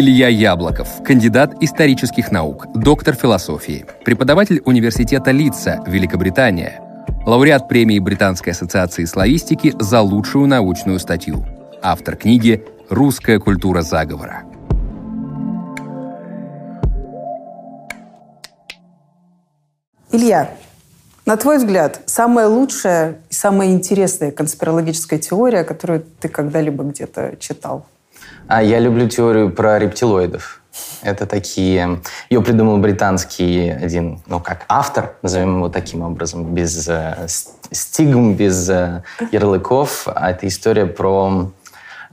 Илья Яблоков, кандидат исторических наук, доктор философии, преподаватель университета Лица, Великобритания, лауреат премии Британской ассоциации славистики за лучшую научную статью, автор книги «Русская культура заговора». Илья, на твой взгляд, самая лучшая и самая интересная конспирологическая теория, которую ты когда-либо где-то читал? А я люблю теорию про рептилоидов. Это такие... Ее придумал британский один, ну как, автор, назовем его таким образом, без э, стигм, без э, ярлыков. А это история про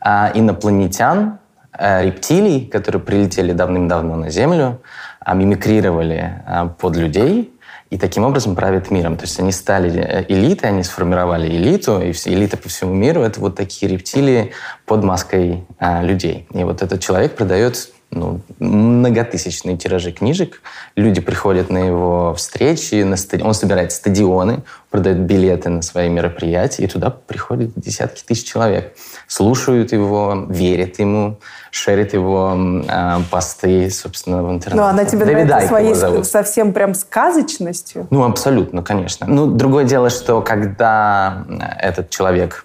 э, инопланетян, э, рептилий, которые прилетели давным-давно на Землю, э, мимикрировали э, под людей, и таким образом правят миром. То есть они стали э, элитой, они сформировали элиту, и элита по всему миру — это вот такие рептилии под маской а, людей. И вот этот человек продает ну, многотысячные тиражи книжек. Люди приходят на его встречи, на стади... он собирает стадионы, продает билеты на свои мероприятия, и туда приходят десятки тысяч человек. Слушают его, верят ему, шерят его э, посты, собственно, в интернете. Ну, она тебе Дэвид нравится своей совсем прям сказочностью? Ну, абсолютно, конечно. Ну, другое дело, что когда этот человек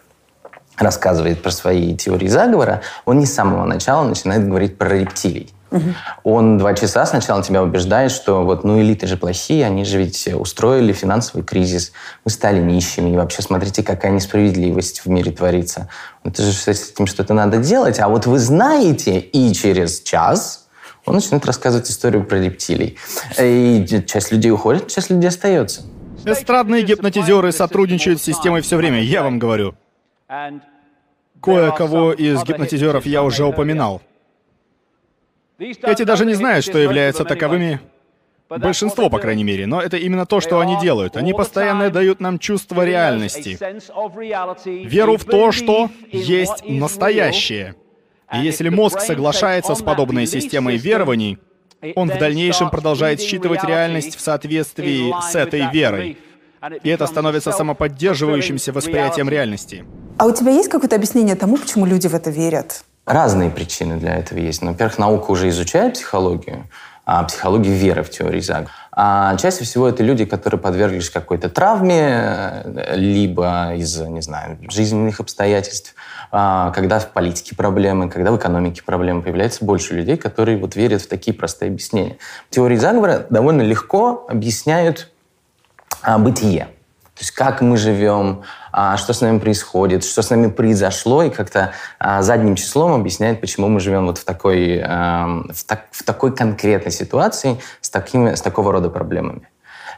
рассказывает про свои теории заговора, он не с самого начала начинает говорить про рептилий. Угу. Он два часа сначала тебя убеждает, что вот, ну, элиты же плохие, они же ведь устроили финансовый кризис, мы стали нищими, и вообще смотрите, какая несправедливость в мире творится. Это же с этим что-то надо делать, а вот вы знаете, и через час он начинает рассказывать историю про рептилий. И часть людей уходит, часть людей остается. Эстрадные гипнотизеры сотрудничают с системой все время, я вам говорю. Кое-кого из гипнотизеров я уже упоминал. Эти даже не знают, что являются таковыми. Большинство, по крайней мере, но это именно то, что они делают. Они постоянно дают нам чувство реальности. Веру в то, что есть настоящее. И если мозг соглашается с подобной системой верований, он в дальнейшем продолжает считывать реальность в соответствии с этой верой. И это становится самоподдерживающимся восприятием реальности. А у тебя есть какое-то объяснение тому, почему люди в это верят? Разные причины для этого есть. Ну, во-первых, наука уже изучает психологию, а психологию веры в теории заговора. А чаще всего это люди, которые подверглись какой-то травме, либо из, не знаю, жизненных обстоятельств, а, когда в политике проблемы, когда в экономике проблемы, появляется больше людей, которые вот верят в такие простые объяснения. Теории заговора довольно легко объясняют а, бытие. То есть как мы живем, а, что с нами происходит, что с нами произошло, и как-то а, задним числом объясняет, почему мы живем вот в такой, эм, в, так, в такой конкретной ситуации с, такими, с такого рода проблемами.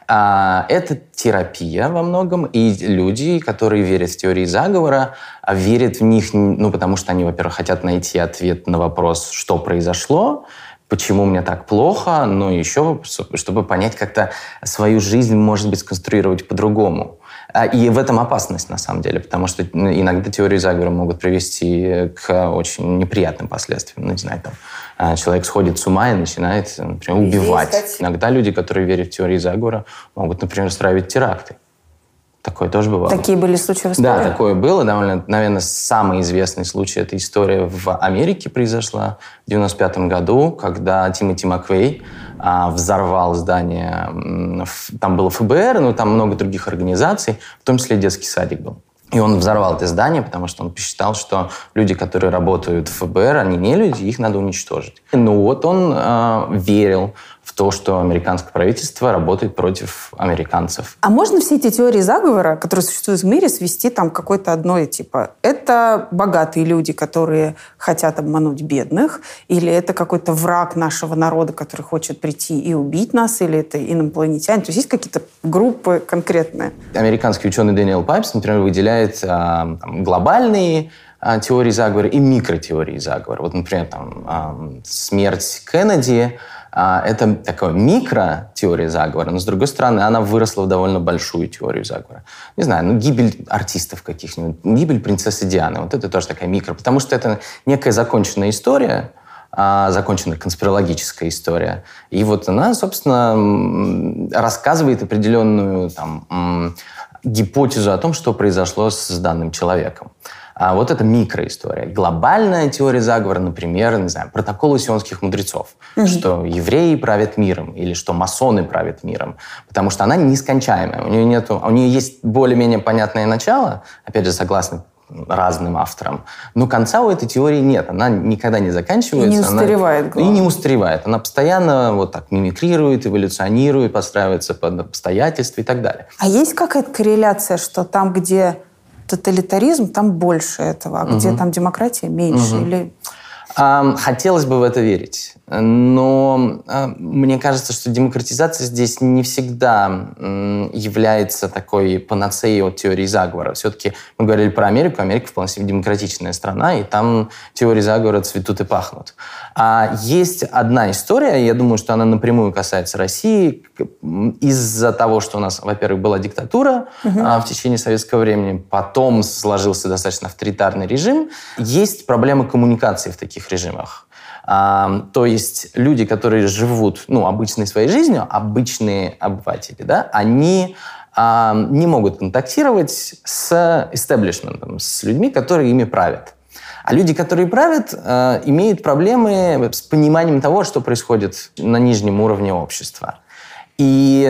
Это терапия во многом, и люди, которые верят в теории заговора, верят в них, ну, потому что они, во-первых, хотят найти ответ на вопрос, что произошло, почему мне так плохо, но еще, чтобы понять как-то свою жизнь, может быть, сконструировать по-другому. А, и в этом опасность, на самом деле, потому что ну, иногда теории заговора могут привести к очень неприятным последствиям. Ну, не знаю, там, а, человек сходит с ума и начинает, например, убивать. Иногда люди, которые верят в теории заговора, могут, например, устраивать теракты. Такое тоже бывало. Такие были случаи в истории? Да, такое было. Довольно, наверное, самый известный случай эта история в Америке произошла в 95 году, когда Тимоти Маквей а, взорвал здание. Там было ФБР, но там много других организаций, в том числе детский садик был. И он взорвал это здание, потому что он посчитал, что люди, которые работают в ФБР, они не люди, их надо уничтожить. Ну вот он э, верил в то, что американское правительство работает против американцев. А можно все эти теории заговора, которые существуют в мире, свести там какой-то одной, типа, это богатые люди, которые хотят обмануть бедных, или это какой-то враг нашего народа, который хочет прийти и убить нас, или это инопланетяне? То есть есть какие-то группы конкретные? Американский ученый Дэниел Пайпс, например, выделяет а, там, глобальные а, теории заговора и микротеории заговора. Вот, например, там, а, смерть Кеннеди – это такая микро-теория заговора, но, с другой стороны, она выросла в довольно большую теорию заговора. Не знаю, ну, гибель артистов каких-нибудь, гибель принцессы Дианы, вот это тоже такая микро, потому что это некая законченная история, а, законченная конспирологическая история. И вот она, собственно, рассказывает определенную там, гипотезу о том, что произошло с данным человеком. А вот это микроистория. Глобальная теория заговора, например, не знаю, протоколы сионских мудрецов, mm-hmm. что евреи правят миром или что масоны правят миром, потому что она нескончаемая. У нее, нету, у нее есть более-менее понятное начало, опять же, согласно разным авторам. Но конца у этой теории нет. Она никогда не заканчивается. И не устаревает. Она, и не устаревает. Она постоянно вот так мимикрирует, эволюционирует, подстраивается под обстоятельства и так далее. А есть какая-то корреляция, что там, где тоталитаризм, там больше этого, а где угу. там демократия меньше? Угу. Или... Хотелось бы в это верить. Но э, мне кажется, что демократизация здесь не всегда является такой панацеей от теории заговора. Все-таки мы говорили про Америку. Америка вполне себе демократичная страна, и там теории заговора цветут и пахнут. А есть одна история, я думаю, что она напрямую касается России, из-за того, что у нас, во-первых, была диктатура угу. а, в течение советского времени, потом сложился достаточно авторитарный режим, есть проблема коммуникации в таких режимах. То есть люди, которые живут ну, обычной своей жизнью, обычные обыватели, да, они не могут контактировать с истеблишментом, с людьми, которые ими правят. А люди, которые правят, э, имеют проблемы с пониманием того, что происходит на нижнем уровне общества. И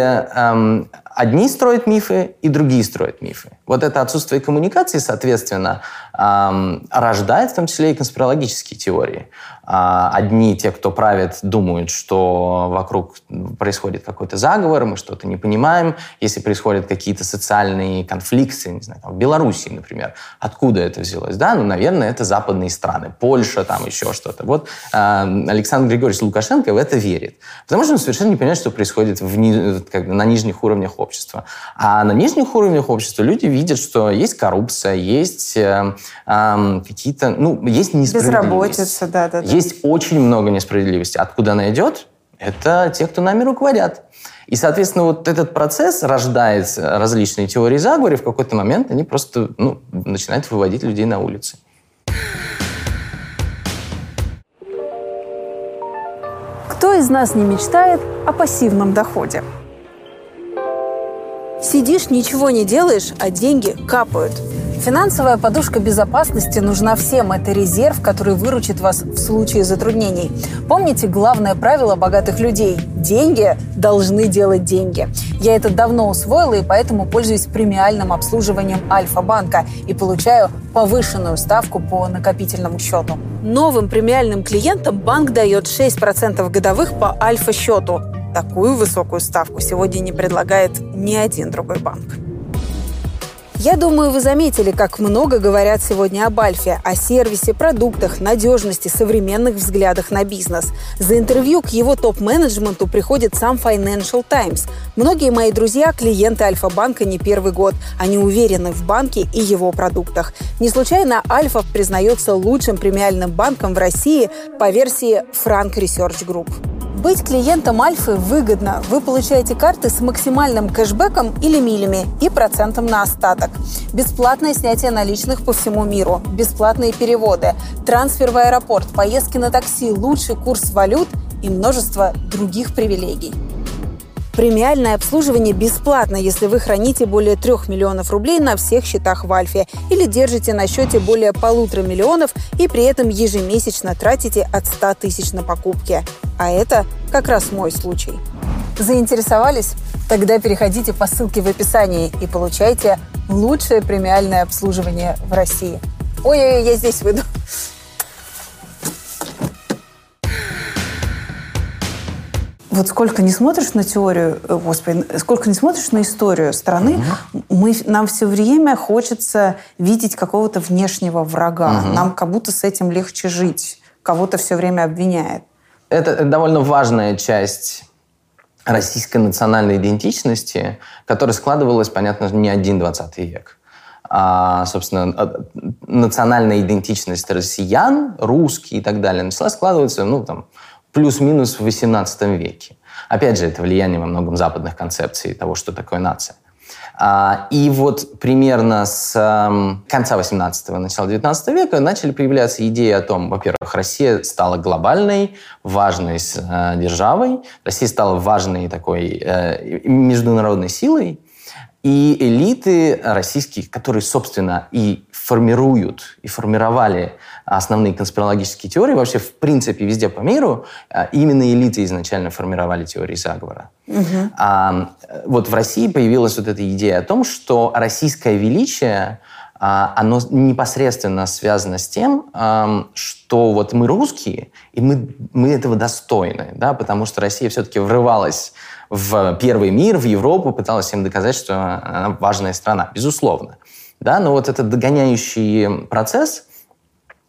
одни строят мифы, и другие строят мифы. Вот это отсутствие коммуникации, соответственно, эм, рождает в том числе и конспирологические теории. А, одни, те, кто правит, думают, что вокруг происходит какой-то заговор, мы что-то не понимаем. Если происходят какие-то социальные конфликты, не знаю, там, в Белоруссии, например, откуда это взялось? Да, ну, наверное, это западные страны, Польша, там еще что-то. Вот э, Александр Григорьевич Лукашенко в это верит. Потому что он совершенно не понимает, что происходит в, как на нижних уровнях общества. А на нижних уровнях общества люди видят, что есть коррупция, есть э, э, какие-то, ну, есть несправедливость. Безработица, да-да-да есть очень много несправедливости. Откуда она идет? Это те, кто нами руководят. И, соответственно, вот этот процесс рождает различные теории заговора, и в какой-то момент они просто ну, начинают выводить людей на улицы. Кто из нас не мечтает о пассивном доходе? Сидишь, ничего не делаешь, а деньги капают – Финансовая подушка безопасности нужна всем. Это резерв, который выручит вас в случае затруднений. Помните главное правило богатых людей – деньги должны делать деньги. Я это давно усвоила и поэтому пользуюсь премиальным обслуживанием Альфа-банка и получаю повышенную ставку по накопительному счету. Новым премиальным клиентам банк дает 6% годовых по Альфа-счету. Такую высокую ставку сегодня не предлагает ни один другой банк. Я думаю, вы заметили, как много говорят сегодня об Альфе, о сервисе, продуктах, надежности, современных взглядах на бизнес. За интервью к его топ-менеджменту приходит сам Financial Times. Многие мои друзья – клиенты Альфа-банка не первый год. Они уверены в банке и его продуктах. Не случайно Альфа признается лучшим премиальным банком в России по версии Frank Research Group. Быть клиентом Альфы выгодно. Вы получаете карты с максимальным кэшбэком или милями и процентом на остаток. Бесплатное снятие наличных по всему миру, бесплатные переводы, трансфер в аэропорт, поездки на такси, лучший курс валют и множество других привилегий. Премиальное обслуживание бесплатно, если вы храните более 3 миллионов рублей на всех счетах в Альфе или держите на счете более полутора миллионов и при этом ежемесячно тратите от 100 тысяч на покупки. А это как раз мой случай. Заинтересовались? Тогда переходите по ссылке в описании и получайте лучшее премиальное обслуживание в России. Ой-ой-ой, я здесь выйду. Вот сколько не смотришь на теорию, э, господи, сколько не смотришь на историю страны, угу. мы, нам все время хочется видеть какого-то внешнего врага. Угу. Нам как будто с этим легче жить. Кого-то все время обвиняет. Это довольно важная часть российской национальной идентичности, которая складывалась, понятно, не один 20 век. А, собственно, национальная идентичность россиян, русские и так далее, начала складываться, ну, там, плюс-минус в XVIII веке. Опять же, это влияние во многом западных концепций того, что такое нация. А, и вот примерно с эм, конца 18-го, начала 19 века начали появляться идеи о том, во-первых, Россия стала глобальной, важной э, державой, Россия стала важной такой э, международной силой, И элиты российские, которые, собственно, и формируют, и формировали основные конспирологические теории, вообще, в принципе, везде по миру, а, именно элиты изначально формировали теории заговора. Угу. А, вот в России появилась вот эта идея о том, что российское величие а, оно непосредственно связано с тем, что вот мы русские, и мы, мы этого достойны, да, потому что Россия все-таки врывалась в первый мир, в Европу, пыталась всем доказать, что она важная страна, безусловно. Да, но вот этот догоняющий процесс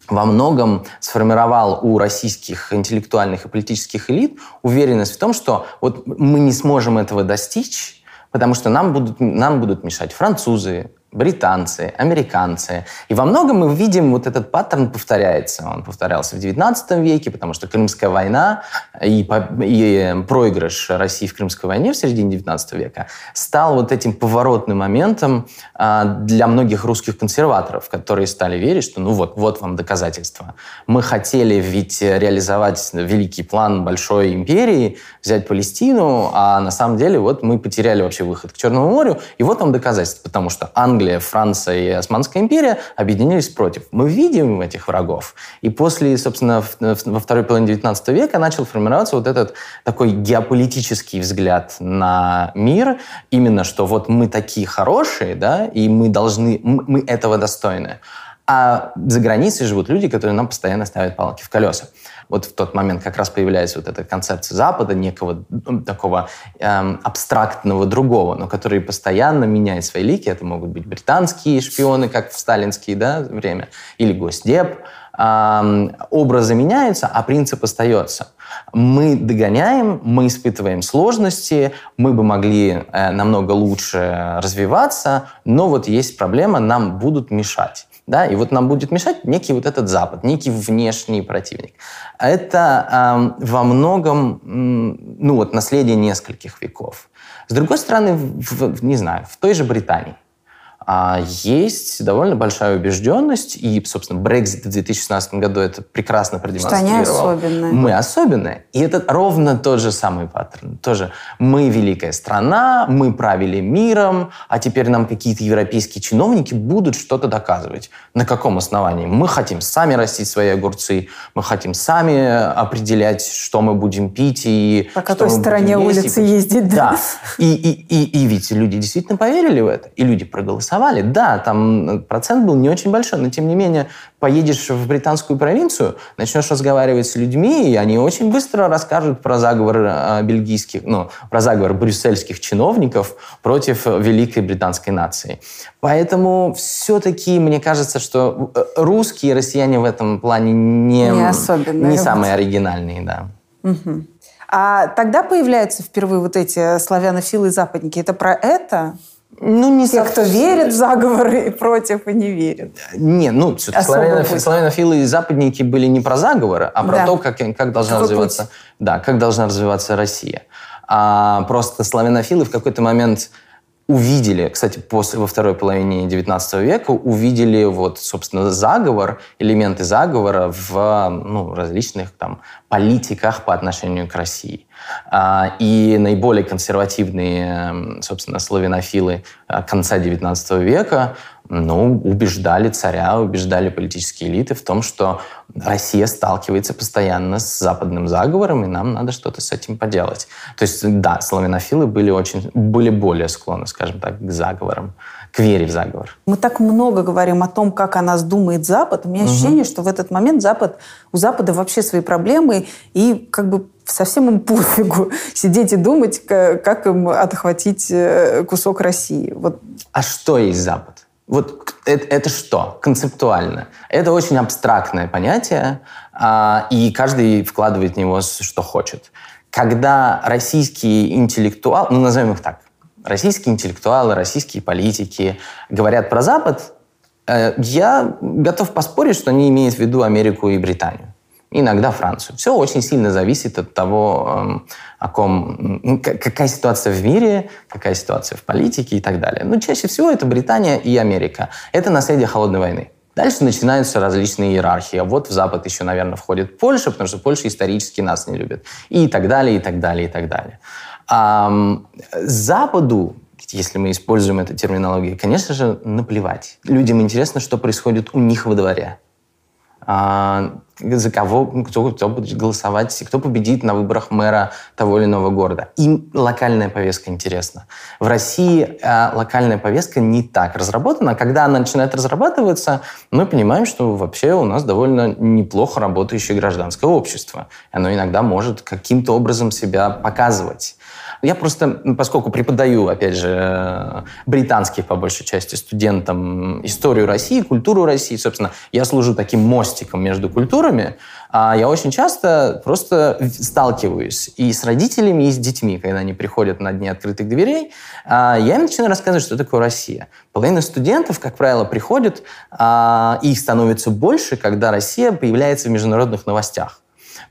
во многом сформировал у российских интеллектуальных и политических элит уверенность в том, что вот мы не сможем этого достичь, потому что нам будут, нам будут мешать французы, британцы, американцы. И во многом мы видим, вот этот паттерн повторяется. Он повторялся в XIX веке, потому что Крымская война и, и проигрыш России в Крымской войне в середине XIX века стал вот этим поворотным моментом а, для многих русских консерваторов, которые стали верить, что ну вот, вот вам доказательства. Мы хотели ведь реализовать великий план большой империи, взять Палестину, а на самом деле вот мы потеряли вообще выход к Черному морю, и вот вам доказательства, потому что Англия Англия, Франция и Османская империя объединились против. Мы видим этих врагов. И после, собственно, во второй половине XIX века начал формироваться вот этот такой геополитический взгляд на мир, именно что вот мы такие хорошие, да, и мы должны, мы этого достойны. А за границей живут люди, которые нам постоянно ставят палки в колеса вот в тот момент как раз появляется вот эта концепция Запада, некого такого эм, абстрактного другого, но который постоянно меняет свои лики. Это могут быть британские шпионы, как в сталинские да, время, или Госдеп. Эм, образы меняются, а принцип остается. Мы догоняем, мы испытываем сложности, мы бы могли э, намного лучше развиваться, но вот есть проблема, нам будут мешать. Да? И вот нам будет мешать некий вот этот Запад, некий внешний противник. Это э, во многом, ну вот, наследие нескольких веков. С другой стороны, в, в, не знаю, в той же Британии а есть довольно большая убежденность, и, собственно, Брекзит в 2016 году это прекрасно продемонстрировал. Что они особенные. Мы особенные. И это ровно тот же самый паттерн. Тоже мы великая страна, мы правили миром, а теперь нам какие-то европейские чиновники будут что-то доказывать. На каком основании? Мы хотим сами растить свои огурцы, мы хотим сами определять, что мы будем пить и По какой стороне улицы ездить. Да. да. И, и, и, и ведь люди действительно поверили в это, и люди проголосовали голосовали. Да, там процент был не очень большой, но тем не менее поедешь в британскую провинцию, начнешь разговаривать с людьми, и они очень быстро расскажут про заговор э, бельгийских, ну, про заговор брюссельских чиновников против великой британской нации. Поэтому все-таки мне кажется, что э, русские и россияне в этом плане не, не, особенные. не самые оригинальные, да. Угу. А тогда появляются впервые вот эти славянофилы и западники. Это про это? Ну, не Те, со... кто верит в заговоры и против, и не верит. Не, ну, славянофилы, славянофилы и западники были не про заговоры, а про да. то, как, как должна Какой развиваться, путь? да, как должна развиваться Россия. А просто славянофилы в какой-то момент увидели, кстати, после, во второй половине XIX века, увидели вот, собственно, заговор, элементы заговора в ну, различных там политиках по отношению к России. А, и наиболее консервативные, собственно, славянофилы а, конца XIX века ну, убеждали царя, убеждали политические элиты в том, что Россия сталкивается постоянно с западным заговором, и нам надо что-то с этим поделать. То есть, да, славянофилы были, очень, были более склонны, скажем так, к заговорам, к вере в заговор. Мы так много говорим о том, как о нас думает Запад. У меня угу. ощущение, что в этот момент Запад, у Запада вообще свои проблемы, и как бы совсем им пофигу сидеть и думать, как им отхватить э, кусок России. Вот. А что есть Запад? Вот это, это что концептуально? Это очень абстрактное понятие, а, и каждый вкладывает в него что хочет. Когда российские интеллектуалы, ну назовем их так, российские интеллектуалы, российские политики говорят про Запад, э, я готов поспорить, что они имеют в виду Америку и Британию иногда Францию. Все очень сильно зависит от того, эм, о ком, какая ситуация в мире, какая ситуация в политике и так далее. Но чаще всего это Британия и Америка. Это наследие холодной войны. Дальше начинаются различные иерархии. А вот в Запад еще, наверное, входит Польша, потому что Польша исторически нас не любит. И так далее, и так далее, и так далее. А, Западу, если мы используем эту терминологию, конечно же, наплевать. Людям интересно, что происходит у них во дворе. А, за кого, кто, кто будет голосовать, кто победит на выборах мэра того или иного города. Им локальная повестка интересна. В России э, локальная повестка не так разработана. Когда она начинает разрабатываться, мы понимаем, что вообще у нас довольно неплохо работающее гражданское общество. Оно иногда может каким-то образом себя показывать. Я просто, поскольку преподаю, опять же, э, британских, по большей части, студентам историю России, культуру России, собственно, я служу таким мостиком между культурами, а я очень часто просто сталкиваюсь и с родителями, и с детьми, когда они приходят на дни открытых дверей, а я им начинаю рассказывать, что такое Россия. Половина студентов, как правило, приходят, а, их становится больше, когда Россия появляется в международных новостях.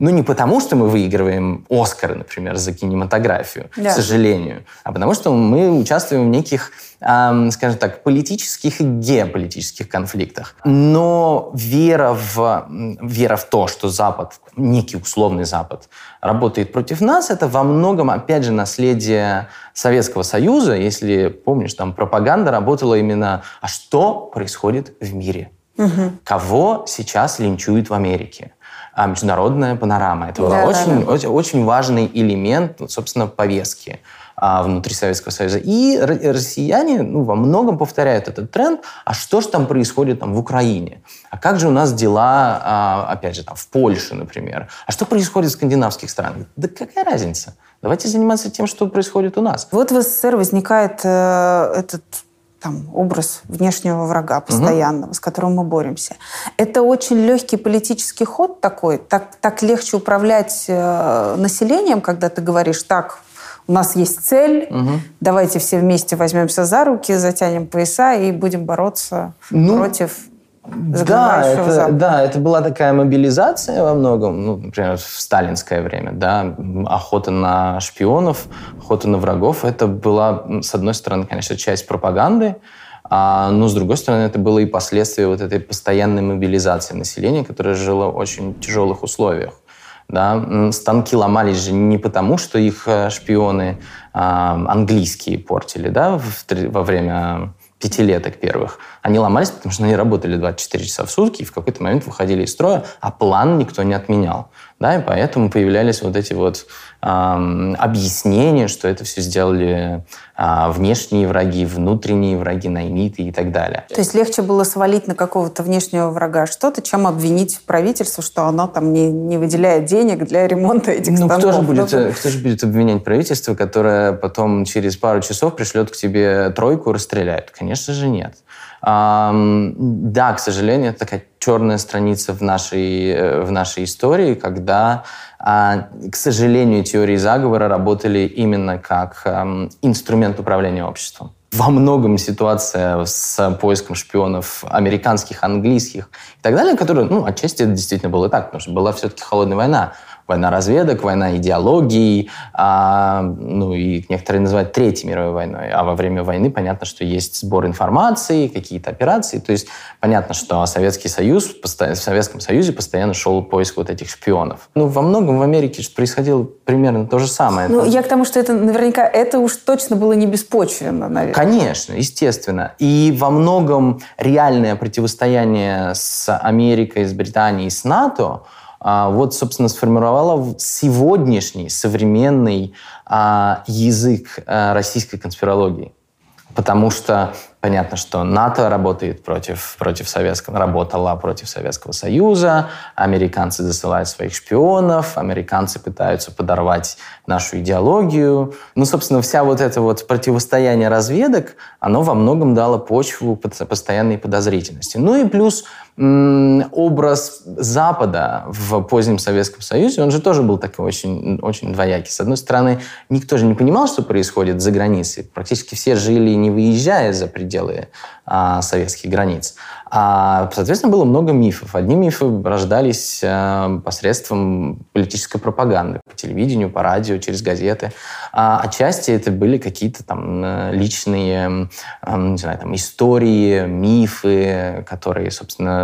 Ну, не потому, что мы выигрываем Оскары, например, за кинематографию, да. к сожалению, а потому что мы участвуем в неких, эм, скажем так, политических и геополитических конфликтах. Но вера в, вера в то, что Запад, некий условный Запад, работает против нас, это во многом, опять же, наследие Советского Союза. Если помнишь, там пропаганда работала именно «А что происходит в мире?» Угу. Кого сейчас линчуют в Америке? А, международная панорама. Это да, очень, да, да. очень, очень важный элемент, собственно, повестки а, внутри Советского Союза. И россияне ну, во многом повторяют этот тренд. А что же там происходит там, в Украине? А как же у нас дела, а, опять же, там, в Польше, например? А что происходит в скандинавских странах? Да какая разница? Давайте заниматься тем, что происходит у нас. Вот в СССР возникает э, этот там, образ внешнего врага постоянного, угу. с которым мы боремся. Это очень легкий политический ход такой. Так, так легче управлять э, населением, когда ты говоришь, так, у нас есть цель, угу. давайте все вместе возьмемся за руки, затянем пояса и будем бороться ну, против да, это, да, это была такая мобилизация во многом, ну, например, в сталинское время, да, охота на шпионов, охота на врагов. Это была, с одной стороны, конечно, часть пропаганды, а, но с другой стороны, это было и последствие вот этой постоянной мобилизации населения, которое жило в очень тяжелых условиях. Да? Станки ломались же не потому, что их э, шпионы а, английские портили да, во время пятилеток первых, они ломались, потому что они работали 24 часа в сутки и в какой-то момент выходили из строя, а план никто не отменял. Да, и поэтому появлялись вот эти вот объяснения, что это все сделали э, внешние враги, внутренние враги, наймиты и так далее. То есть легче было свалить на какого-то внешнего врага что-то, чем обвинить правительство, что оно там не, не выделяет денег для ремонта этих ну, станков. Кто же, будет, э, кто же будет обвинять правительство, которое потом через пару часов пришлет к тебе тройку и расстреляет? Конечно же нет. Да, к сожалению, это такая черная страница в нашей, э, в нашей истории, когда, а, к сожалению, теории заговора работали именно как инструмент управления обществом. Во многом ситуация с поиском шпионов американских, английских и так далее, которые, ну, отчасти это действительно было так, потому что была все-таки холодная война война разведок, война идеологии, а, ну и некоторые называют Третьей мировой войной. А во время войны понятно, что есть сбор информации, какие-то операции. То есть понятно, что Советский Союз, в Советском Союзе постоянно шел поиск вот этих шпионов. Ну, во многом в Америке происходило примерно то же самое. Ну, я к тому, что это наверняка, это уж точно было не беспочвенно, наверное. Конечно, естественно. И во многом реальное противостояние с Америкой, с Британией, с НАТО – вот, собственно, сформировала сегодняшний современный а, язык а, российской конспирологии. Потому что понятно, что НАТО работает против, против Советского, работала против Советского Союза, американцы засылают своих шпионов, американцы пытаются подорвать нашу идеологию. Ну, собственно, вся вот это вот противостояние разведок, оно во многом дало почву постоянной подозрительности. Ну и плюс образ Запада в позднем Советском Союзе, он же тоже был такой очень, очень двоякий. С одной стороны, никто же не понимал, что происходит за границей. Практически все жили, не выезжая за пределы а, советских границ. А, соответственно, было много мифов. Одни мифы рождались а, посредством политической пропаганды по телевидению, по радио, через газеты. А отчасти это были какие-то там э, личные не знаю, там, истории, мифы, которые, собственно,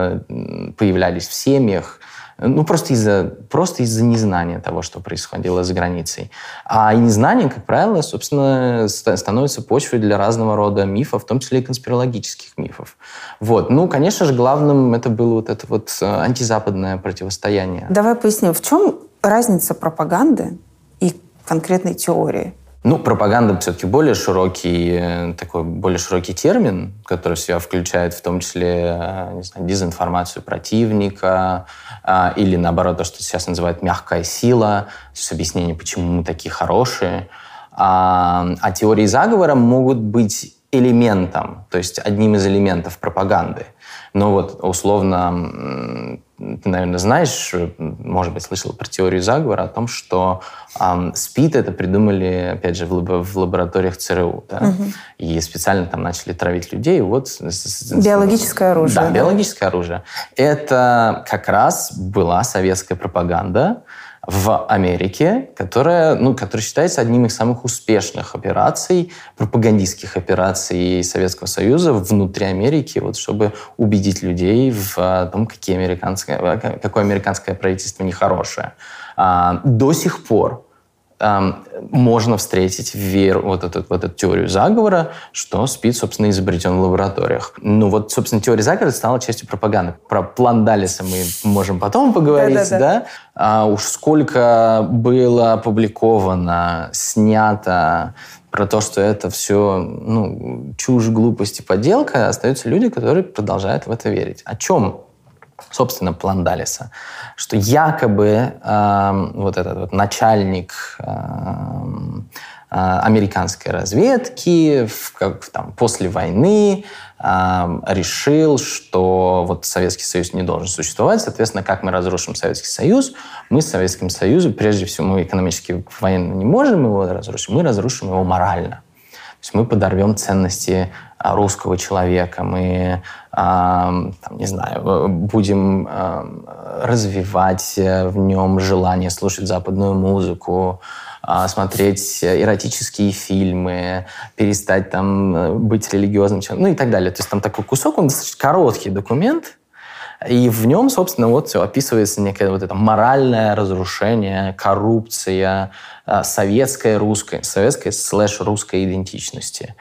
появлялись в семьях, Ну, просто из-за просто из-за незнания того, что происходило за границей. А и незнание, как правило, собственно, становится почвой для разного рода мифов, в том числе и конспирологических мифов. Вот. Ну, конечно же, главным это было вот это вот э, антизападное противостояние. Давай поясним, в чем разница пропаганды и конкретной теории? Ну, пропаганда все-таки более широкий, э, такой более широкий термин, который в себя включает в том числе э, не знаю, дезинформацию противника а, или, наоборот, то, что сейчас называют мягкая сила, то есть объяснение, почему мы такие хорошие. А, а теории заговора могут быть элементом, то есть одним из элементов пропаганды. Но вот условно, ты, наверное, знаешь, может быть, слышал про теорию заговора о том, что эм, СПИД это придумали, опять же, в, в лабораториях ЦРУ. Да? Угу. И специально там начали травить людей. Вот, биологическое оружие. Да, да, биологическое оружие. Это как раз была советская пропаганда, в Америке, которая, ну, которая считается одним из самых успешных операций, пропагандистских операций Советского Союза внутри Америки, вот, чтобы убедить людей в том, какие американское, какое американское правительство нехорошее. А, до сих пор можно встретить веру, вот, эту, вот эту теорию заговора, что СПИД, собственно, изобретен в лабораториях. Ну вот, собственно, теория заговора стала частью пропаганды. Про план Далиса мы можем потом поговорить, да? да? А уж сколько было опубликовано, снято про то, что это все ну, чушь, глупость и подделка, остаются люди, которые продолжают в это верить. О чем собственно, план Далиса, что якобы э, вот этот вот начальник э, э, американской разведки в, как, там, после войны э, решил, что вот Советский Союз не должен существовать, соответственно, как мы разрушим Советский Союз, мы с Советским Союзом, прежде всего, мы экономически военно не можем его разрушить, мы разрушим его морально. То есть мы подорвем ценности а, русского человека, мы, там, не знаю, будем развивать в нем желание слушать западную музыку, а, смотреть эротические фильмы, перестать там быть религиозным человеком, ну и так далее. То есть там такой кусок, он достаточно короткий документ, и в нем, собственно, вот все описывается некое вот это моральное разрушение, коррупция, советская русская, советской слэш русской идентичности.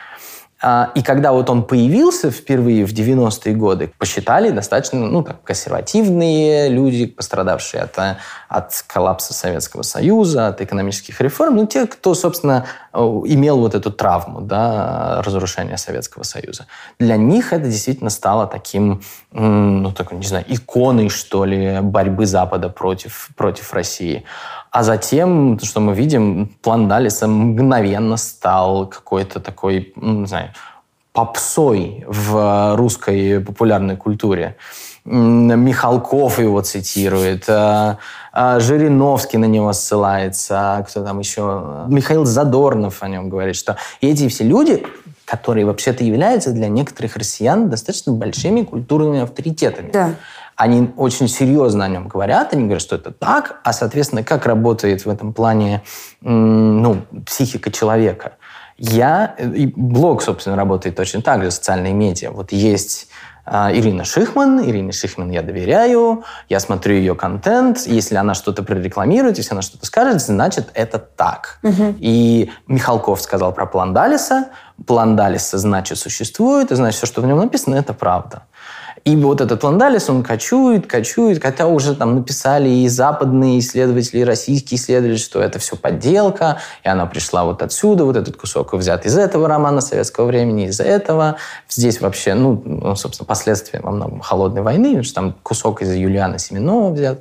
А, и когда вот он появился впервые в 90-е годы, посчитали достаточно ну, так, консервативные люди, пострадавшие от, от коллапса Советского Союза, от экономических реформ, ну, те, кто, собственно, имел вот эту травму да, разрушения Советского Союза. Для них это действительно стало таким, ну, такой, не знаю, иконой, что ли, борьбы Запада против, против России. А затем, что мы видим, план Далиса мгновенно стал какой-то такой, ну, не знаю, попсой в русской популярной культуре. Михалков его цитирует, э, э, Жириновский на него ссылается, кто там еще? Михаил Задорнов о нем говорит, что эти все люди, которые вообще-то являются для некоторых россиян достаточно большими культурными авторитетами. Да они очень серьезно о нем говорят, они говорят, что это так, а, соответственно, как работает в этом плане ну, психика человека. Я, и блог, собственно, работает точно так же, социальные медиа. Вот есть а, Ирина Шихман. Ирине Шихман я доверяю, я смотрю ее контент. Если она что-то прорекламирует, если она что-то скажет, значит, это так. Угу. И Михалков сказал про план Далиса. План Далиса, значит, существует, и значит, все, что в нем написано, это правда. И вот этот Ландалис, он кочует, кочует, хотя уже там написали и западные исследователи, и российские исследователи, что это все подделка, и она пришла вот отсюда, вот этот кусок взят из этого романа советского времени, из этого. Здесь вообще, ну, ну собственно, последствия во многом холодной войны, потому что там кусок из Юлиана Семенова взят.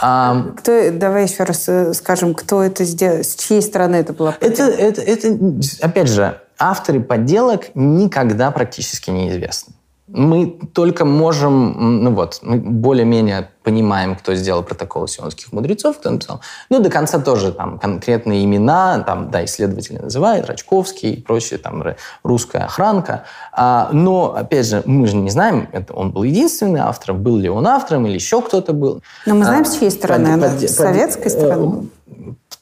А, кто, давай еще раз э, скажем, кто это сделал, с чьей стороны это было это, это, это, опять же, авторы подделок никогда практически неизвестны мы только можем, ну вот, мы более-менее понимаем, кто сделал протокол сионских мудрецов, кто написал. Ну, до конца тоже там конкретные имена, там, да, исследователи называют, Рачковский и прочее, там, русская охранка. А, но, опять же, мы же не знаем, это он был единственный автор, был ли он автором или еще кто-то был. Но мы знаем, а, с чьей стороны, под, под, с советской под, стороны?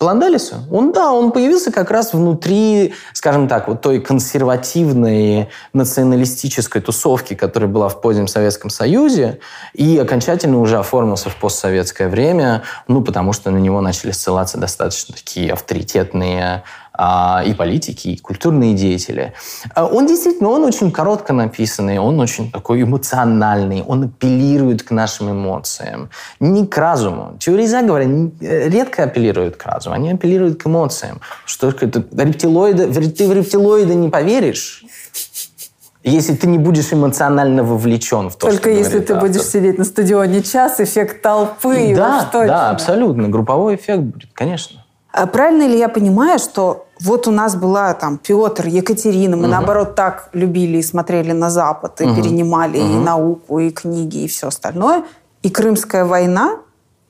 По Ландалису? Он, да, он появился как раз внутри, скажем так, вот той консервативной националистической тусовки, которая была в позднем Советском Союзе, и окончательно уже оформился в постсоветское время, ну, потому что на него начали ссылаться достаточно такие авторитетные и политики, и культурные деятели. А он действительно, он очень коротко написанный, он очень такой эмоциональный, он апеллирует к нашим эмоциям, не к разуму. Теории заговора э, редко апеллируют к разуму, они апеллируют к эмоциям. Что это рептилоиды, ты в рептилоида не поверишь, если ты не будешь эмоционально вовлечен в то, Только что если ты автор. будешь сидеть на стадионе час, эффект толпы. Да, да, абсолютно. Групповой эффект будет, конечно. А правильно ли я понимаю, что вот у нас была там Петр, Екатерина, мы угу. наоборот так любили и смотрели на Запад, и угу. перенимали угу. и науку, и книги, и все остальное. И Крымская война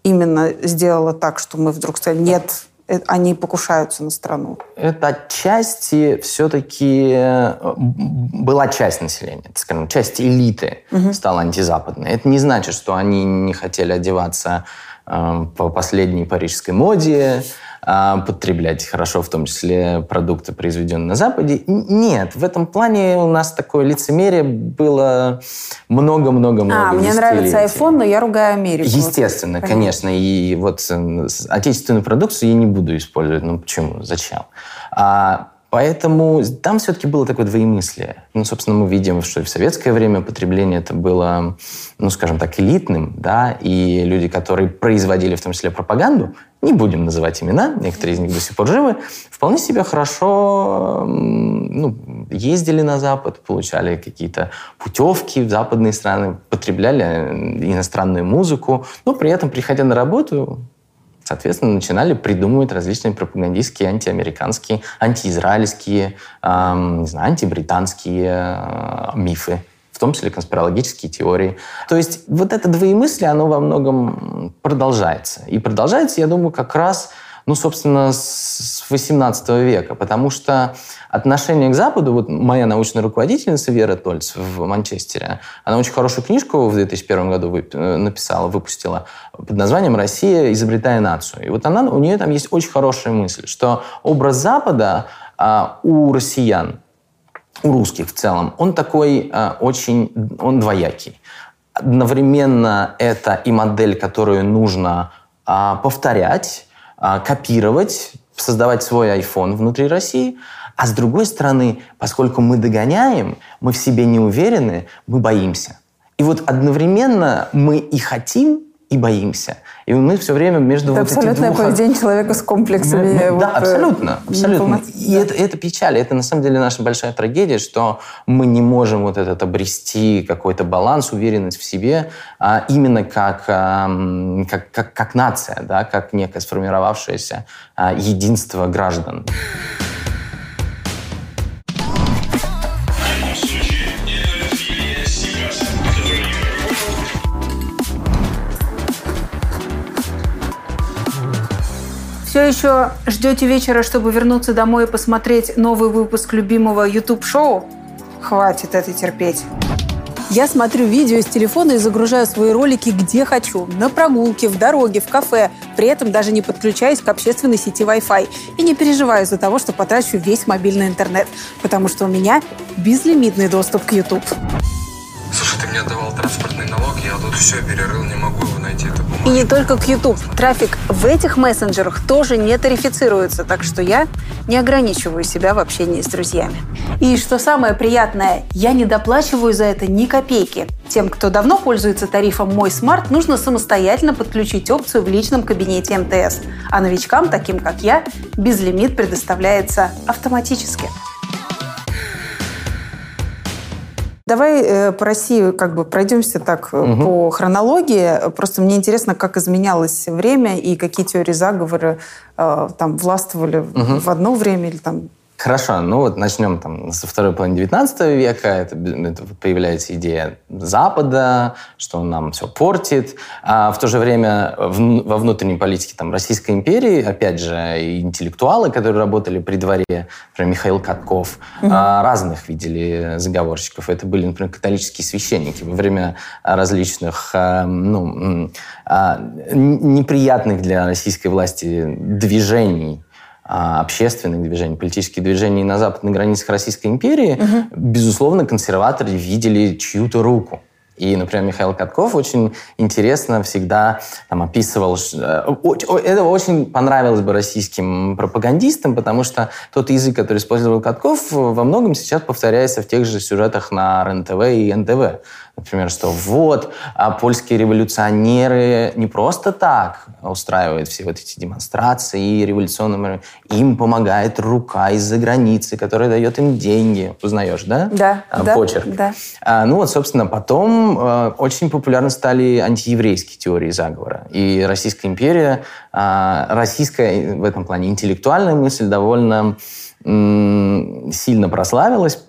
именно сделала так, что мы вдруг сказали, нет, э, они покушаются на страну. Это отчасти все-таки э, была часть населения, скажем, часть элиты угу. стала антизападной. Это не значит, что они не хотели одеваться э, по последней парижской моде, потреблять хорошо, в том числе продукты, произведенные на Западе. Нет, в этом плане у нас такое лицемерие было много-много-много А, мне нравится iPhone, но я ругаю Америку. Естественно, вот. конечно. И вот отечественную продукцию я не буду использовать. Ну почему? Зачем? А, Поэтому там все-таки было такое двоемыслие. Ну, собственно, мы видим, что и в советское время потребление это было, ну, скажем так, элитным, да, и люди, которые производили в том числе пропаганду, не будем называть имена, некоторые из них до сих пор живы, вполне себе хорошо ну, ездили на Запад, получали какие-то путевки в западные страны, потребляли иностранную музыку, но при этом, приходя на работу, соответственно, начинали придумывать различные пропагандистские, антиамериканские, антиизраильские, э, не знаю, антибританские э, мифы в том числе конспирологические теории. То есть вот это двоемыслие, оно во многом продолжается. И продолжается, я думаю, как раз ну, собственно, с 18 века, потому что отношение к Западу, вот моя научная руководительница Вера Тольц в Манчестере, она очень хорошую книжку в 2001 году э, написала, выпустила под названием «Россия, изобретая нацию». И вот она, у нее там есть очень хорошая мысль, что образ Запада а, у россиян, у русских в целом, он такой а, очень, он двоякий. Одновременно это и модель, которую нужно а, повторять, копировать, создавать свой iPhone внутри России. А с другой стороны, поскольку мы догоняем, мы в себе не уверены, мы боимся. И вот одновременно мы и хотим, и боимся. И мы все время между это вот абсолютное двух... поведение человека с комплексами. Ну, вот, да, абсолютно. абсолютно. И да. это, это печаль. Это на самом деле наша большая трагедия, что мы не можем вот этот обрести какой-то баланс, уверенность в себе, а именно как, а, как, как, как нация, да, как некое сформировавшееся а, единство граждан. Все еще ждете вечера, чтобы вернуться домой и посмотреть новый выпуск любимого YouTube-шоу? Хватит это терпеть. Я смотрю видео с телефона и загружаю свои ролики где хочу. На прогулке, в дороге, в кафе. При этом даже не подключаюсь к общественной сети Wi-Fi. И не переживаю из-за того, что потрачу весь мобильный интернет. Потому что у меня безлимитный доступ к YouTube. Слушай, ты мне отдавал транспортный налог, я тут все перерыл, не могу его найти. Это и не только к YouTube. Трафик в этих мессенджерах тоже не тарифицируется, так что я не ограничиваю себя в общении с друзьями. И что самое приятное, я не доплачиваю за это ни копейки. Тем, кто давно пользуется тарифом «Мой смарт», нужно самостоятельно подключить опцию в личном кабинете МТС. А новичкам, таким как я, безлимит предоставляется автоматически. Давай э, по России как бы пройдемся так угу. по хронологии. Просто мне интересно, как изменялось время и какие теории заговора э, там властвовали угу. в одно время или там Хорошо, ну вот начнем там со второй половины 19 века. Это, это появляется идея Запада, что он нам все портит. А в то же время в, во внутренней политике там, Российской империи, опять же, интеллектуалы, которые работали при дворе, например, Михаил Катков, угу. а, разных видели заговорщиков. Это были, например, католические священники во время различных а, ну, а, неприятных для российской власти движений общественных движений, политических движений на западных границах Российской империи, угу. безусловно, консерваторы видели чью-то руку. И, например, Михаил Катков очень интересно всегда там, описывал... Э, это очень понравилось бы российским пропагандистам, потому что тот язык, который использовал Катков, во многом сейчас повторяется в тех же сюжетах на РЕН-ТВ и НТВ. Например, что вот а польские революционеры не просто так устраивают все вот эти демонстрации и революционные... Им помогает рука из-за границы, которая дает им деньги. Узнаешь, да? Да. А, да почерк. Да. А, ну вот, собственно, потом а, очень популярны стали антиеврейские теории заговора. И Российская империя, а, российская в этом плане интеллектуальная мысль довольно сильно прославилась,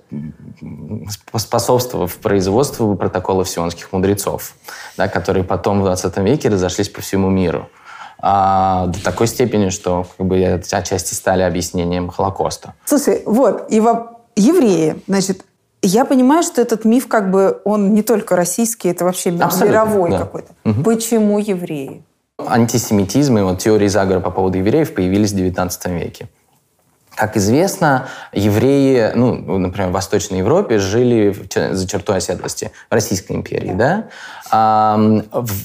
способствовав производству протоколов сионских мудрецов, да, которые потом в 20 веке разошлись по всему миру. А, до такой степени, что как бы, отчасти стали объяснением Холокоста. Слушай, вот, и во... евреи, значит, я понимаю, что этот миф, как бы, он не только российский, это вообще Абсолютно, мировой да. какой-то. Угу. Почему евреи? Антисемитизм и вот теории заговора по поводу евреев появились в XIX веке. Как известно, евреи, ну, например, в Восточной Европе жили за чертой оседлости в Российской империи, да? А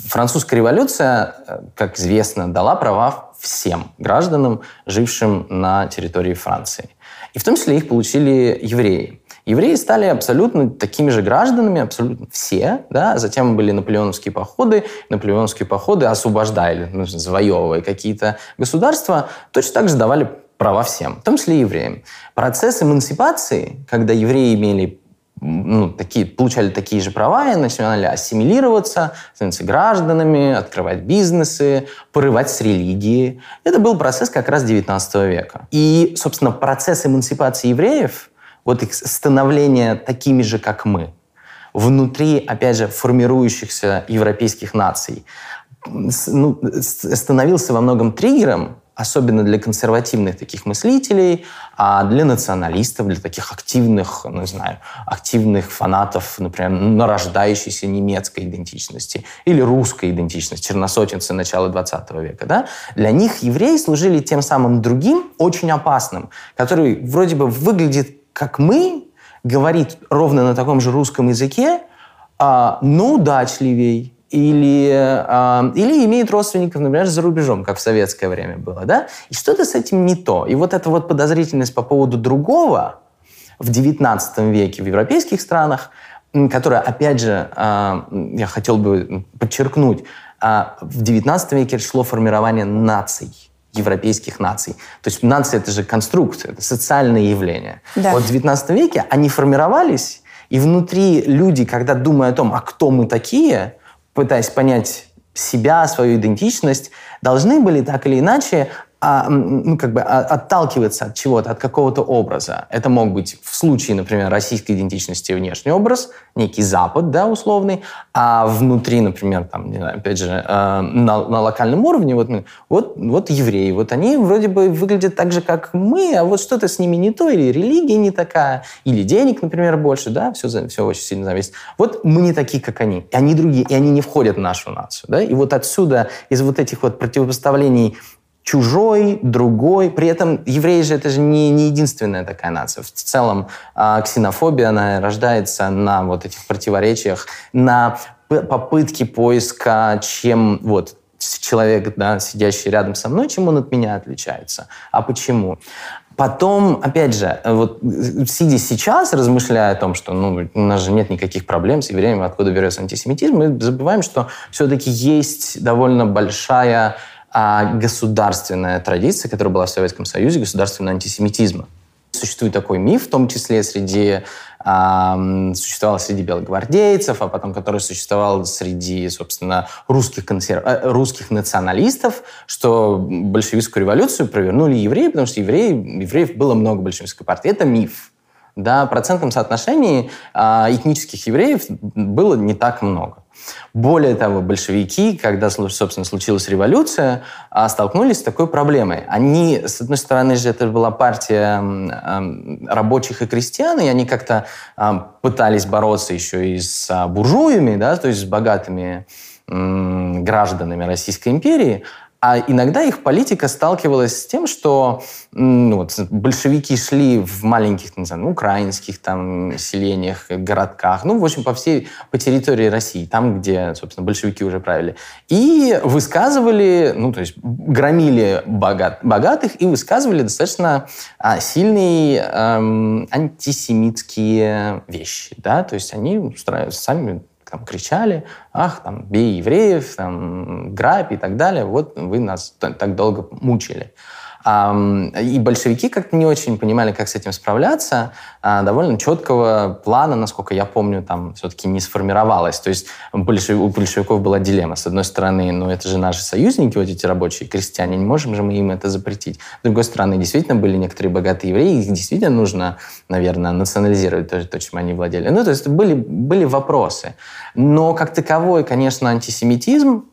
французская революция, как известно, дала права всем гражданам, жившим на территории Франции. И в том числе их получили евреи. Евреи стали абсолютно такими же гражданами, абсолютно все. Да? Затем были наполеоновские походы. Наполеоновские походы освобождали, ну, завоевывая какие-то государства, точно так же давали права всем, в том числе евреям. Процесс эмансипации, когда евреи имели ну, такие, получали такие же права и начинали ассимилироваться, становиться гражданами, открывать бизнесы, порывать с религии. Это был процесс как раз 19 века. И, собственно, процесс эмансипации евреев, вот их становление такими же, как мы, внутри, опять же, формирующихся европейских наций, ну, становился во многом триггером особенно для консервативных таких мыслителей, а для националистов, для таких активных, ну, не знаю, активных фанатов, например, нарождающейся немецкой идентичности или русской идентичности, черносотенцы начала 20 века, да, для них евреи служили тем самым другим, очень опасным, который вроде бы выглядит как мы, говорит ровно на таком же русском языке, а, но удачливей, или, э, или имеет родственников, например, за рубежом, как в советское время было, да? И что-то с этим не то. И вот эта вот подозрительность по поводу другого в XIX веке в европейских странах, которая, опять же, э, я хотел бы подчеркнуть, э, в XIX веке шло формирование наций европейских наций. То есть нация — это же конструкция, это социальное явление. Да. Вот в XIX веке они формировались, и внутри люди, когда думают о том, а кто мы такие, пытаясь понять себя, свою идентичность, должны были так или иначе а, ну, как бы а, отталкиваться от чего-то, от какого-то образа. Это мог быть в случае, например, российской идентичности внешний образ, некий Запад, да, условный, а внутри, например, там, не знаю, опять же, э, на, на локальном уровне, вот, вот, вот евреи, вот они вроде бы выглядят так же, как мы, а вот что-то с ними не то, или религия не такая, или денег, например, больше, да, все, все очень сильно зависит. Вот мы не такие, как они, и они другие, и они не входят в нашу нацию, да, и вот отсюда, из вот этих вот противопоставлений чужой, другой. При этом евреи же это же не, не единственная такая нация. В целом э, ксенофобия, она рождается на вот этих противоречиях, на попытке поиска, чем вот человек, да, сидящий рядом со мной, чем он от меня отличается. А почему? Потом, опять же, вот сидя сейчас, размышляя о том, что ну, у нас же нет никаких проблем с евреями, откуда берется антисемитизм, мы забываем, что все-таки есть довольно большая а государственная традиция, которая была в Советском Союзе, государственного антисемитизма. Существует такой миф, в том числе среди существовал среди белогвардейцев, а потом который существовал среди, собственно, русских, консерв... Э, русских националистов, что большевистскую революцию провернули евреи, потому что евреи, евреев было много большевистской партии. Это миф. Да, в процентном соотношении а, этнических евреев было не так много. Более того, большевики, когда, собственно, случилась революция, а, столкнулись с такой проблемой. Они, с одной стороны же, это была партия рабочих и крестьян, и они как-то пытались бороться еще и с а, буржуями, да, то есть с богатыми гражданами Российской империи, а иногда их политика сталкивалась с тем, что ну, вот, большевики шли в маленьких, не знаю, украинских там селениях, городках, ну, в общем, по всей, по территории России, там, где, собственно, большевики уже правили, и высказывали, ну, то есть громили богат, богатых и высказывали достаточно а, сильные эм, антисемитские вещи, да, то есть они сами там кричали, ах, там, бей евреев, там, грабь и так далее, вот вы нас так долго мучили. И большевики как-то не очень понимали, как с этим справляться. А довольно четкого плана, насколько я помню, там все-таки не сформировалось. То есть у большевиков была дилемма. С одной стороны, ну это же наши союзники, вот эти рабочие крестьяне, не можем же мы им это запретить. С другой стороны, действительно были некоторые богатые евреи, их действительно нужно, наверное, национализировать то, то чем они владели. Ну, то есть были, были вопросы. Но как таковой, конечно, антисемитизм,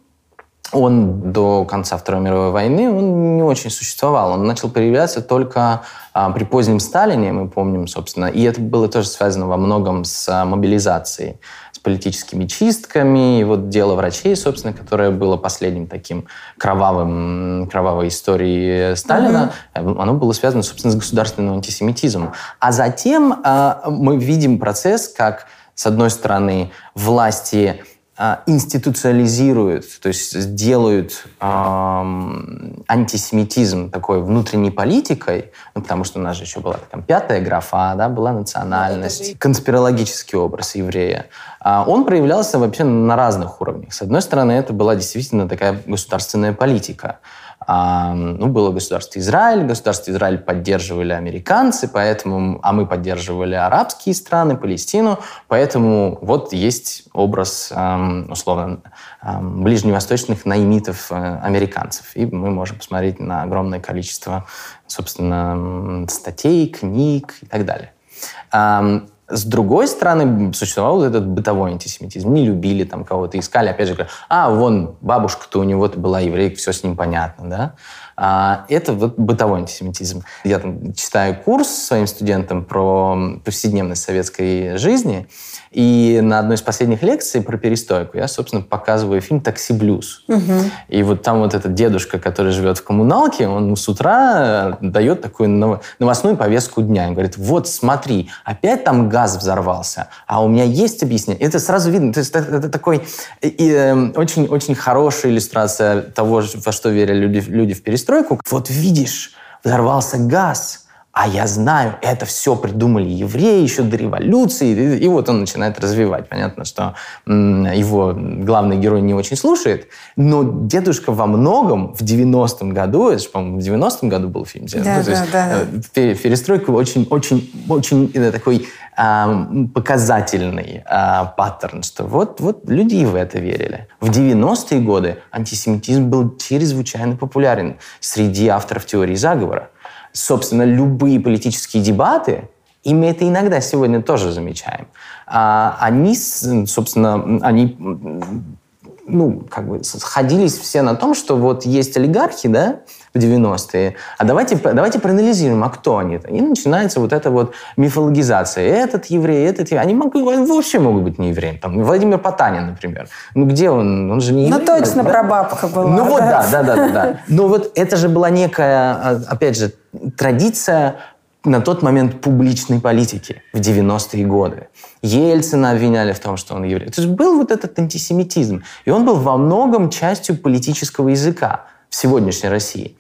он до конца Второй мировой войны он не очень существовал. Он начал появляться только а, при позднем Сталине, мы помним, собственно. И это было тоже связано во многом с а, мобилизацией, с политическими чистками. И вот дело врачей, собственно, которое было последним таким кровавым, кровавой историей Сталина, mm-hmm. оно было связано, собственно, с государственным антисемитизмом. А затем а, мы видим процесс, как, с одной стороны, власти институциализируют, то есть делают эм, антисемитизм такой внутренней политикой, ну, потому что у нас же еще была там пятая графа, да, была национальность, же... конспирологический образ еврея. А он проявлялся вообще на разных уровнях. С одной стороны, это была действительно такая государственная политика. А, ну, было государство Израиль, государство Израиль поддерживали американцы, поэтому, а мы поддерживали арабские страны, Палестину, поэтому вот есть образ, условно, ближневосточных наимитов э, американцев, и мы можем посмотреть на огромное количество, собственно, статей, книг и так далее. С другой стороны, существовал этот бытовой антисемитизм. Не любили там кого-то, искали, опять же, а, вон, бабушка-то у него-то была еврейка, все с ним понятно, да? А, это вот бытовой антисемитизм. Я там читаю курс своим студентам про повседневность советской жизни, и на одной из последних лекций про перестройку я, собственно, показываю фильм «Такси Блюз». Угу. И вот там вот этот дедушка, который живет в коммуналке, он с утра дает такую новостную повестку дня. Он говорит, вот смотри, опять там газ взорвался, а у меня есть объяснение. Это сразу видно. То есть это, это такой очень-очень эм, хорошая иллюстрация того, во что верили люди, люди в перестройку. Вот видишь, взорвался газ – а я знаю, это все придумали евреи еще до революции. И, вот он начинает развивать. Понятно, что его главный герой не очень слушает, но дедушка во многом в 90-м году, это же, по-моему, в 90-м году был фильм да, ну, да, есть да. Э, перестройка очень, очень, очень э, такой а, показательный а, паттерн, что вот, вот люди и в это верили. В 90-е годы антисемитизм был чрезвычайно популярен среди авторов теории заговора собственно, любые политические дебаты, и мы это иногда сегодня тоже замечаем, а, они, собственно, они ну, как бы сходились все на том, что вот есть олигархи, да, в 90-е, а давайте, давайте проанализируем, а кто они? И начинается вот эта вот мифологизация. Этот еврей, этот еврей. Они могут, вообще могут быть не евреем. Там, Владимир Потанин, например. Ну, где он? Он же не ну, еврей. Ну, точно, да? прабабка была. Ну, вот, да, да, да, да. да. Но вот это же была некая, а, опять же, традиция на тот момент публичной политики в 90-е годы. Ельцина обвиняли в том, что он еврей. То есть был вот этот антисемитизм. И он был во многом частью политического языка в сегодняшней России.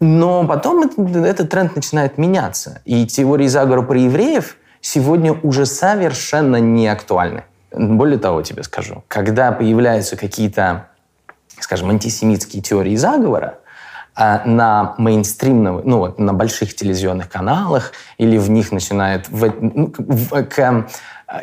Но потом этот, тренд начинает меняться. И теории заговора про евреев сегодня уже совершенно не актуальны. Более того, тебе скажу, когда появляются какие-то, скажем, антисемитские теории заговора, а на мейнстримных, ну вот на больших телевизионных каналах, или в них начинают в, ну, в, к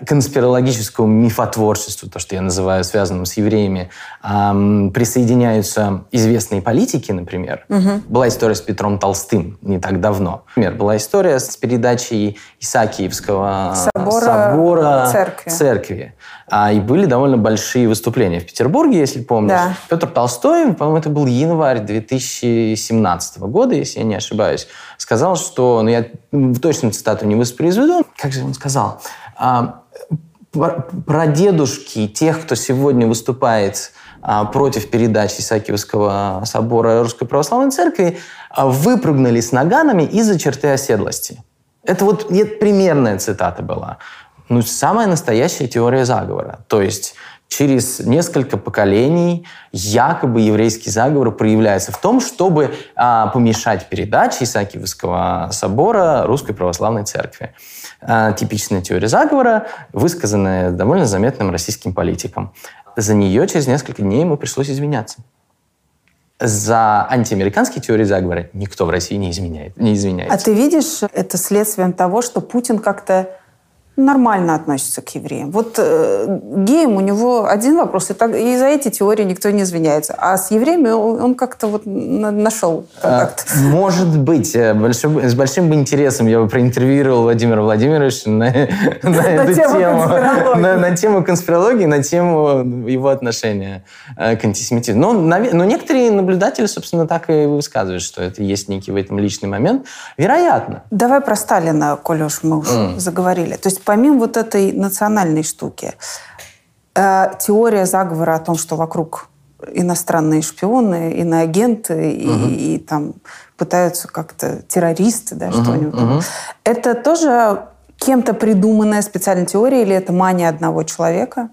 конспирологическому мифотворчеству, то, что я называю связанным с евреями, присоединяются известные политики, например. Угу. Была история с Петром Толстым не так давно. Например, была история с передачей Исаакиевского собора, собора церкви. церкви. А, и были довольно большие выступления в Петербурге, если помнишь. Да. Петр Толстой, по-моему, это был январь 2017 года, если я не ошибаюсь, сказал, что, ну я точно цитату не воспроизведу, как же он сказал, а, про дедушки тех, кто сегодня выступает а, против передачи Исаакиевского собора Русской Православной Церкви, а, выпрыгнули с наганами из-за черты оседлости. Это вот нет, примерная цитата была. Ну, самая настоящая теория заговора. То есть через несколько поколений якобы еврейский заговор проявляется в том, чтобы а, помешать передаче Исаакиевского собора Русской Православной Церкви. А, типичная теория заговора, высказанная довольно заметным российским политиком. За нее через несколько дней ему пришлось извиняться. За антиамериканские теории заговора никто в России не, изменяет, не извиняется. А ты видишь это следствием того, что Путин как-то нормально относится к евреям. Вот э, геям у него один вопрос, и, так, и за эти теории никто не извиняется. А с евреями он, он как-то вот нашел контакт. А, может быть. Э, большим, с большим бы интересом я бы проинтервьюировал Владимира Владимировича на, на эту тему. На, на тему конспирологии, на тему его отношения э, к антисемитизму. Но, некоторые наблюдатели, собственно, так и высказывают, что это есть некий в этом личный момент. Вероятно. Давай про Сталина, коли уж мы уже заговорили. То есть помимо вот этой национальной штуки, э, теория заговора о том, что вокруг иностранные шпионы, иноагенты угу. и, и там пытаются как-то террористы, да, угу, что-нибудь. Угу. Это тоже кем-то придуманная специальная теория или это мания одного человека,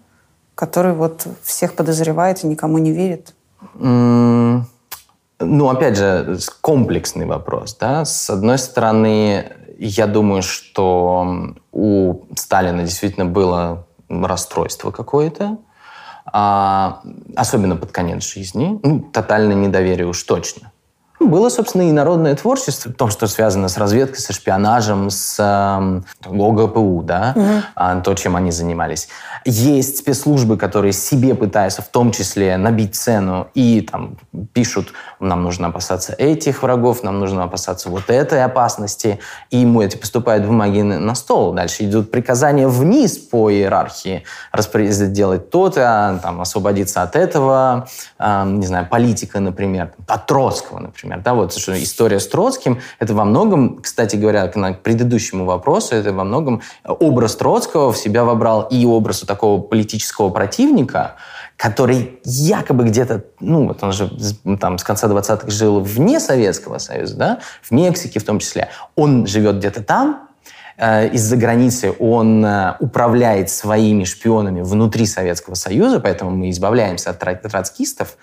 который вот всех подозревает и никому не верит? Mm. Ну, опять же, комплексный вопрос. Да? С одной стороны, я думаю, что у Сталина действительно было расстройство какое-то, а, особенно под конец жизни. Ну, тотальное недоверие уж точно. Было, собственно, и народное творчество, то, что связано с разведкой, со шпионажем, с э, ОГПУ, да, угу. то, чем они занимались. Есть спецслужбы, которые себе пытаются в том числе набить цену и там пишут, нам нужно опасаться этих врагов, нам нужно опасаться вот этой опасности, и ему эти поступают бумаги на стол. Дальше идут приказания вниз по иерархии, делать то-то, там, освободиться от этого, э, не знаю, политика, например, от Троцкого, например, да, вот что история с Троцким, это во многом, кстати говоря, к предыдущему вопросу, это во многом образ Троцкого в себя вобрал и образ такого политического противника, который якобы где-то, ну, вот он же там с конца 20-х жил вне Советского Союза, да, в Мексике в том числе. Он живет где-то там, э, из-за границы он э, управляет своими шпионами внутри Советского Союза, поэтому мы избавляемся от троцкистов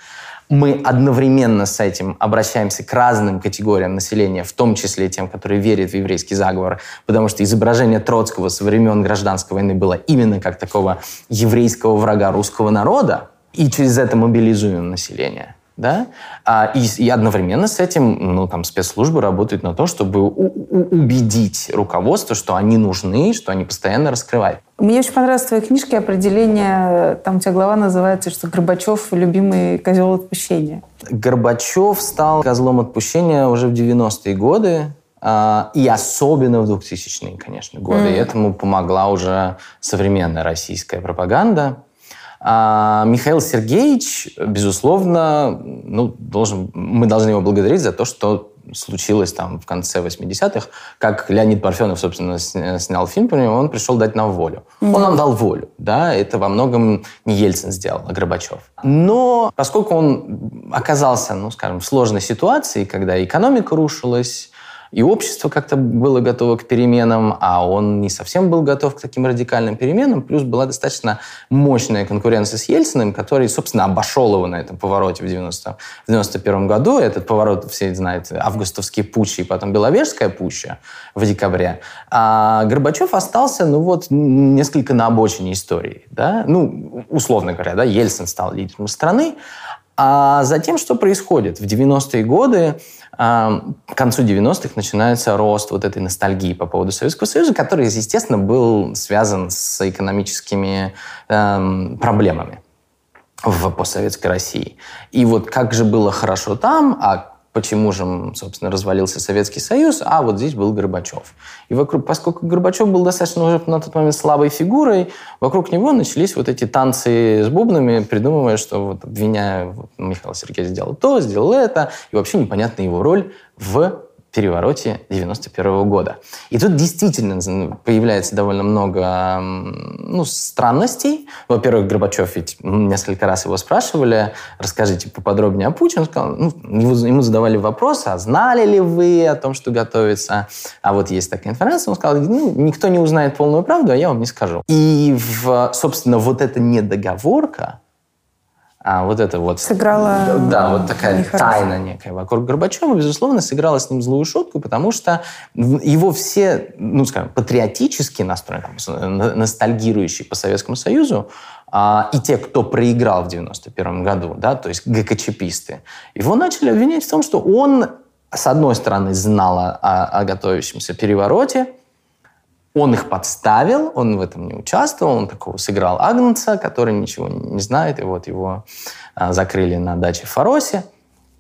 мы одновременно с этим обращаемся к разным категориям населения, в том числе тем, которые верят в еврейский заговор, потому что изображение Троцкого со времен гражданской войны было именно как такого еврейского врага русского народа, и через это мобилизуем население да, а, и, и одновременно с этим, ну, там, спецслужбы работают на то, чтобы у, у, убедить руководство, что они нужны, что они постоянно раскрывают. Мне очень понравилась твоя книжка определение, там у тебя глава называется, что Горбачев – любимый козел отпущения. Горбачев стал козлом отпущения уже в 90-е годы, а, и особенно в 2000-е, конечно, годы. Mm. И этому помогла уже современная российская пропаганда. А Михаил Сергеевич, безусловно, ну, должен, мы должны его благодарить за то, что случилось там в конце 80-х, как Леонид Парфенов, собственно, снял фильм про него, он пришел дать нам волю. Он нам дал волю, да, это во многом не Ельцин сделал, а Горбачев. Но поскольку он оказался, ну, скажем, в сложной ситуации, когда экономика рушилась, и общество как-то было готово к переменам, а он не совсем был готов к таким радикальным переменам. Плюс была достаточно мощная конкуренция с Ельциным, который, собственно, обошел его на этом повороте в 90, в 91 году. Этот поворот, все знают, августовские путчи и потом Беловежская пуща в декабре. А Горбачев остался, ну вот, несколько на обочине истории. Да? Ну, условно говоря, да, Ельцин стал лидером страны, А затем что происходит? В 90-е годы, к концу 90-х начинается рост вот этой ностальгии по поводу Советского Союза, который, естественно, был связан с экономическими эм, проблемами в постсоветской России. И вот как же было хорошо там, а почему же, собственно, развалился Советский Союз, а вот здесь был Горбачев. И вокруг, поскольку Горбачев был достаточно уже на тот момент слабой фигурой, вокруг него начались вот эти танцы с бубнами, придумывая, что вот обвиняя вот, Михаил Сергеевич сделал то, сделал это, и вообще непонятна его роль в перевороте 91 года. И тут действительно появляется довольно много ну, странностей. Во-первых, Горбачев ведь несколько раз его спрашивали, расскажите поподробнее о Путине. Он сказал, ну, ему задавали вопрос, а знали ли вы о том, что готовится, а вот есть такая информация. Он сказал, ну, никто не узнает полную правду, а я вам не скажу. И, в, собственно, вот эта недоговорка, а вот это вот... Сыграла Да, вот такая тайна некая вокруг Горбачева, безусловно, сыграла с ним злую шутку, потому что его все, ну, скажем, патриотически настроенные, ностальгирующие по Советскому Союзу, а, и те, кто проиграл в 91 году, да, то есть ГКЧПисты, его начали обвинять в том, что он, с одной стороны, знал о, о готовящемся перевороте, он их подставил, он в этом не участвовал, он такого сыграл Агнца, который ничего не знает, и вот его а, закрыли на даче в Фаросе.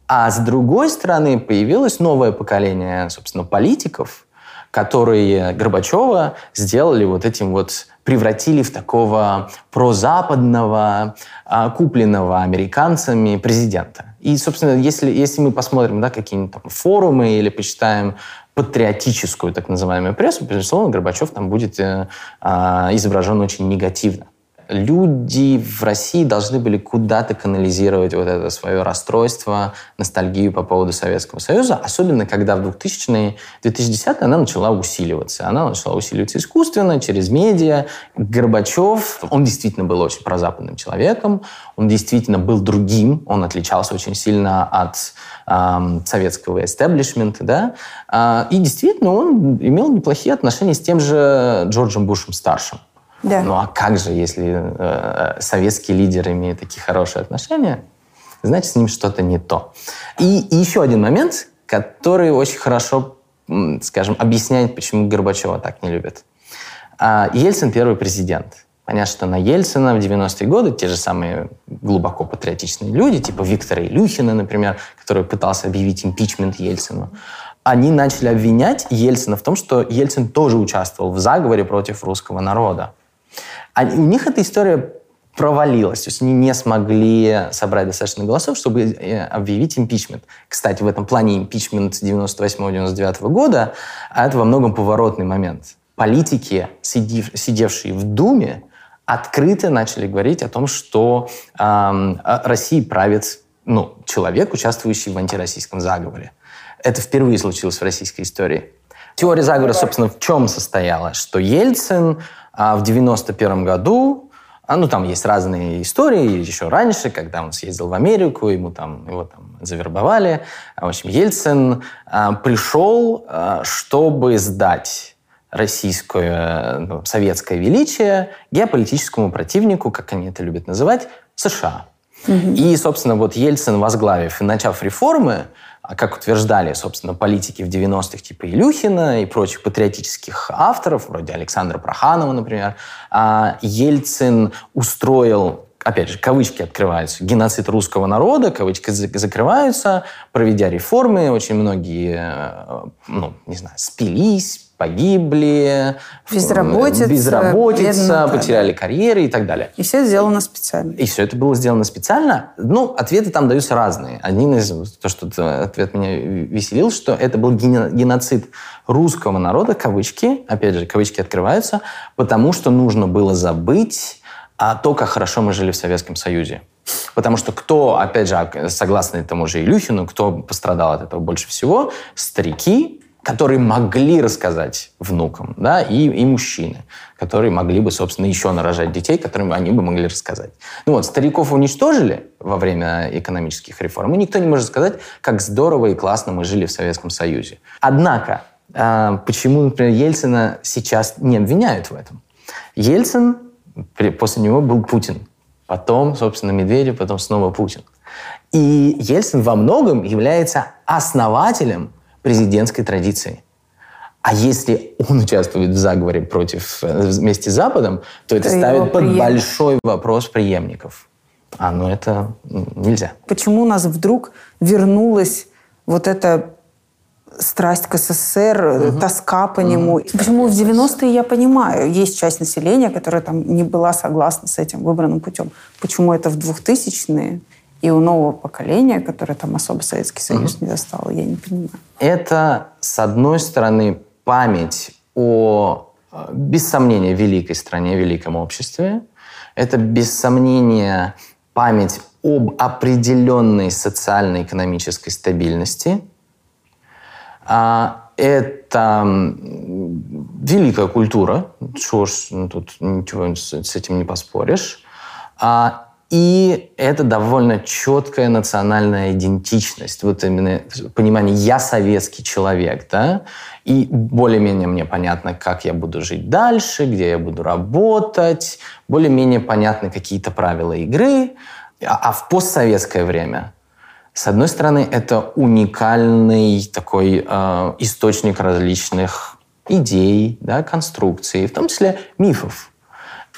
А с другой стороны появилось новое поколение, собственно, политиков, которые Горбачева сделали вот этим вот, превратили в такого прозападного, а, купленного американцами президента. И, собственно, если, если мы посмотрим да, какие-нибудь там форумы или почитаем патриотическую так называемую прессу, безусловно, Горбачев там будет э, э, изображен очень негативно люди в России должны были куда-то канализировать вот это свое расстройство, ностальгию по поводу Советского Союза, особенно когда в 2000-е, 2010-е она начала усиливаться. Она начала усиливаться искусственно, через медиа. Горбачев, он действительно был очень прозападным человеком, он действительно был другим, он отличался очень сильно от эм, советского эстеблишмента, да, э, и действительно он имел неплохие отношения с тем же Джорджем Бушем-старшим. Да. Ну а как же, если э, советский лидер имеет такие хорошие отношения, значит, с ним что-то не то. И, и еще один момент, который очень хорошо, скажем, объясняет, почему Горбачева так не любят. А, Ельцин первый президент. Понятно, что на Ельцина в 90-е годы те же самые глубоко патриотичные люди, типа Виктора Илюхина, например, который пытался объявить импичмент Ельцину, они начали обвинять Ельцина в том, что Ельцин тоже участвовал в заговоре против русского народа. Они, у них эта история провалилась. То есть они не смогли собрать достаточно голосов, чтобы э, объявить импичмент. Кстати, в этом плане импичмент 98-99 года, а это во многом поворотный момент. Политики, сидевшие в Думе, открыто начали говорить о том, что эм, Россией правит ну, человек, участвующий в антироссийском заговоре. Это впервые случилось в российской истории. Теория заговора, собственно, в чем состояла? Что Ельцин а в 91 году, а, ну, там есть разные истории, еще раньше, когда он съездил в Америку, ему там, его там завербовали. В общем, Ельцин а, пришел, а, чтобы сдать российское, ну, советское величие геополитическому противнику, как они это любят называть, США. Угу. И, собственно, вот Ельцин, возглавив и начав реформы, а как утверждали, собственно, политики в 90-х, типа Илюхина и прочих патриотических авторов, вроде Александра Проханова, например, а, Ельцин устроил опять же, кавычки открываются, геноцид русского народа, кавычки закрываются, проведя реформы, очень многие, э, ну, не знаю, спились, погибли, безработица, безработица потеряли да. карьеры и так далее. И все это сделано специально. И все это было сделано специально. Ну, ответы там даются разные. Один из, то, что ответ меня веселил, что это был геноцид русского народа, кавычки, опять же, кавычки открываются, потому что нужно было забыть о то, как хорошо мы жили в Советском Союзе. Потому что кто, опять же, согласно тому же Илюхину, кто пострадал от этого больше всего? Старики, которые могли рассказать внукам, да, и, и мужчины, которые могли бы, собственно, еще нарожать детей, которым они бы могли рассказать. Ну вот, стариков уничтожили во время экономических реформ, и никто не может сказать, как здорово и классно мы жили в Советском Союзе. Однако, э, почему, например, Ельцина сейчас не обвиняют в этом? Ельцин, после него был Путин. потом, собственно, Медведев, потом снова Путин. И Ельцин во многом является основателем президентской традиции. А если он участвует в заговоре против э, вместе с Западом, то это, это ставит под преем... большой вопрос преемников. А ну это нельзя. Почему у нас вдруг вернулась вот эта страсть к СССР, угу. тоска по нему. Угу. Почему в 90-е я понимаю, есть часть населения, которая там не была согласна с этим выбранным путем. Почему это в 2000-е и у нового поколения, которое там особо Советский Союз угу. не застало, я не понимаю. Это, с одной стороны, память о, без сомнения, великой стране, великом обществе. Это, без сомнения, память об определенной социально-экономической стабильности. А, это великая культура, что ж, ну, тут ничего с этим не поспоришь. И это довольно четкая национальная идентичность. Вот именно понимание «я советский человек», да? И более-менее мне понятно, как я буду жить дальше, где я буду работать. Более-менее понятны какие-то правила игры. А, а в постсоветское время, с одной стороны, это уникальный такой э, источник различных идей, да, конструкций, в том числе мифов.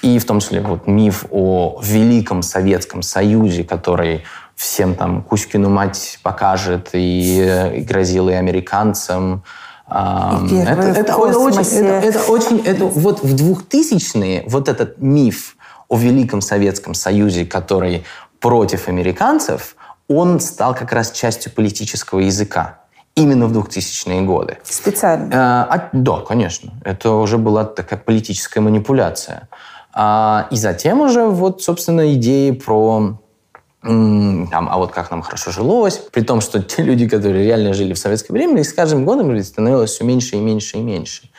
И в том числе вот миф о великом Советском Союзе, который всем там Кузькину мать покажет и, и грозил и американцам. И это, это, очень, это, это очень, это вот в 2000-е вот этот миф о великом Советском Союзе, который против американцев, он стал как раз частью политического языка именно в 2000-е годы. Специально? А, а, да, конечно. Это уже была такая политическая манипуляция. А, и затем уже вот, собственно, идеи про там, а вот как нам хорошо жилось, при том, что те люди, которые реально жили в советское время, их с каждым годом становилось все меньше и меньше и меньше.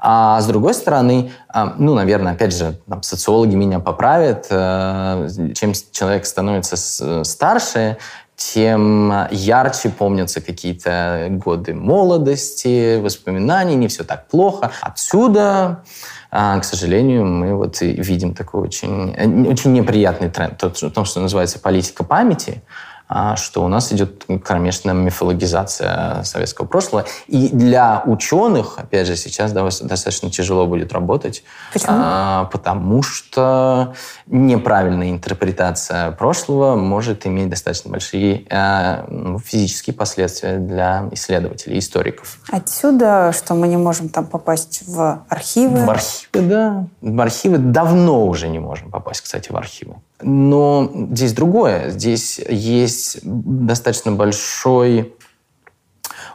А с другой стороны, а, ну, наверное, опять же, там, социологи меня поправят, э, чем человек становится старше, тем ярче помнятся какие-то годы молодости, воспоминаний, не все так плохо. Отсюда а, к сожалению, мы вот видим такой очень, э, очень неприятный тренд. То, то, что называется политика памяти, что у нас идет кромешная мифологизация советского прошлого. И для ученых, опять же, сейчас достаточно тяжело будет работать. Почему? А, потому что неправильная интерпретация прошлого может иметь достаточно большие а, физические последствия для исследователей, историков. Отсюда, что мы не можем там попасть в архивы? В архивы, да. В архивы давно уже не можем попасть, кстати, в архивы. Но здесь другое. Здесь есть достаточно большой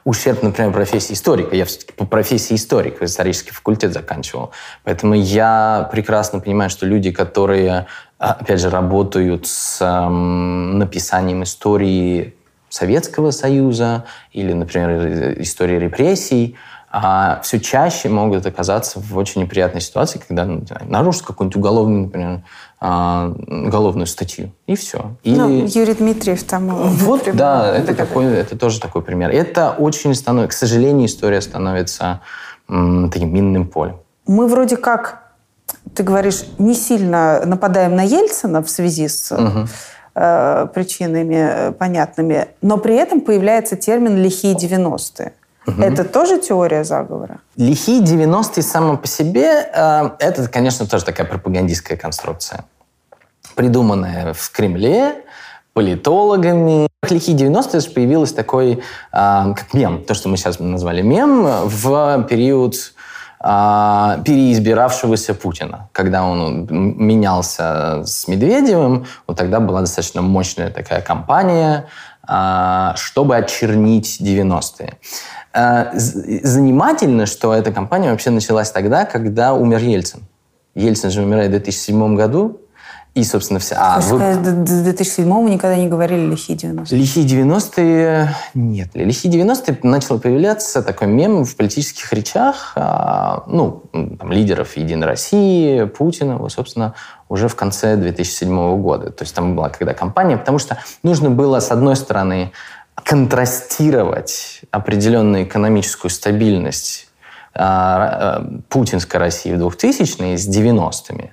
ущерб, например, профессии историка. Я все-таки по профессии историк, исторический факультет заканчивал. Поэтому я прекрасно понимаю, что люди, которые, опять же, работают с написанием истории Советского Союза или, например, истории репрессий, а все чаще могут оказаться в очень неприятной ситуации, когда ну, нарушат какую-нибудь уголовную, например, а, уголовную статью, и все. Или... Ну, Юрий Дмитриев там... Вот, прям, да, это, такой, это тоже такой пример. Это очень становится, к сожалению, история становится м, таким минным полем. Мы вроде как, ты говоришь, не сильно нападаем на Ельцина в связи с... Угу причинами э, понятными, но при этом появляется термин «лихие 90-е». Угу. Это тоже теория заговора? Лихие 90-е само по себе, э, это, конечно, тоже такая пропагандистская конструкция, придуманная в Кремле, политологами. Лихие 90-е появилось такой, э, как мем, то, что мы сейчас назвали мем, в период э, переизбиравшегося Путина. Когда он менялся с Медведевым, вот тогда была достаточно мощная такая кампания, э, чтобы очернить 90-е. Э, занимательно, что эта кампания вообще началась тогда, когда умер Ельцин. Ельцин же умирает в 2007 году, и, собственно, вся... А, вы... До 2007 мы никогда не говорили лихие 90-е. Лихие 90-е... Нет. Лихие 90-е начало появляться такой мем в политических речах, а, ну, там, лидеров Единой России, Путина, вот, собственно, уже в конце 2007 года. То есть там была когда кампания, потому что нужно было, с одной стороны, контрастировать определенную экономическую стабильность а, а, путинской России в 2000-е с 90-ми.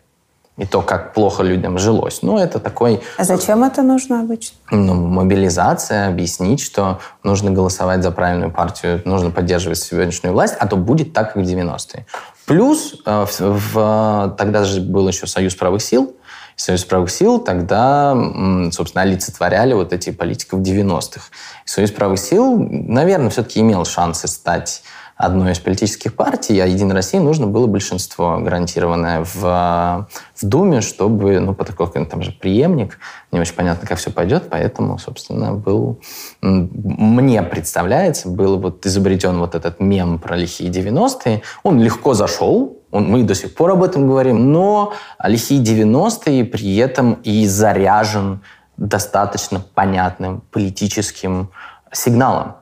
и то, как плохо людям жилось. Ну, это такой... А зачем это нужно обычно? Ну, мобилизация, объяснить, что нужно голосовать за правильную партию, нужно поддерживать сегодняшнюю власть, а то будет так, как в 90-е. Плюс э, в, в, тогда же был еще Союз правых сил, Союз правых сил тогда, собственно, олицетворяли вот эти политиков 90-х. Союз правых сил, наверное, все-таки имел шансы стать одной из политических партий, а Единой России нужно было большинство гарантированное в, в Думе, чтобы, ну, поскольку там же преемник, не очень понятно, как все пойдет, поэтому, собственно, был, мне представляется, был вот изобретен вот этот мем про лихие 90-е. Он легко зашел, он, мы до сих пор об этом говорим, но лихие 90-е при этом и заряжен достаточно понятным политическим сигналом.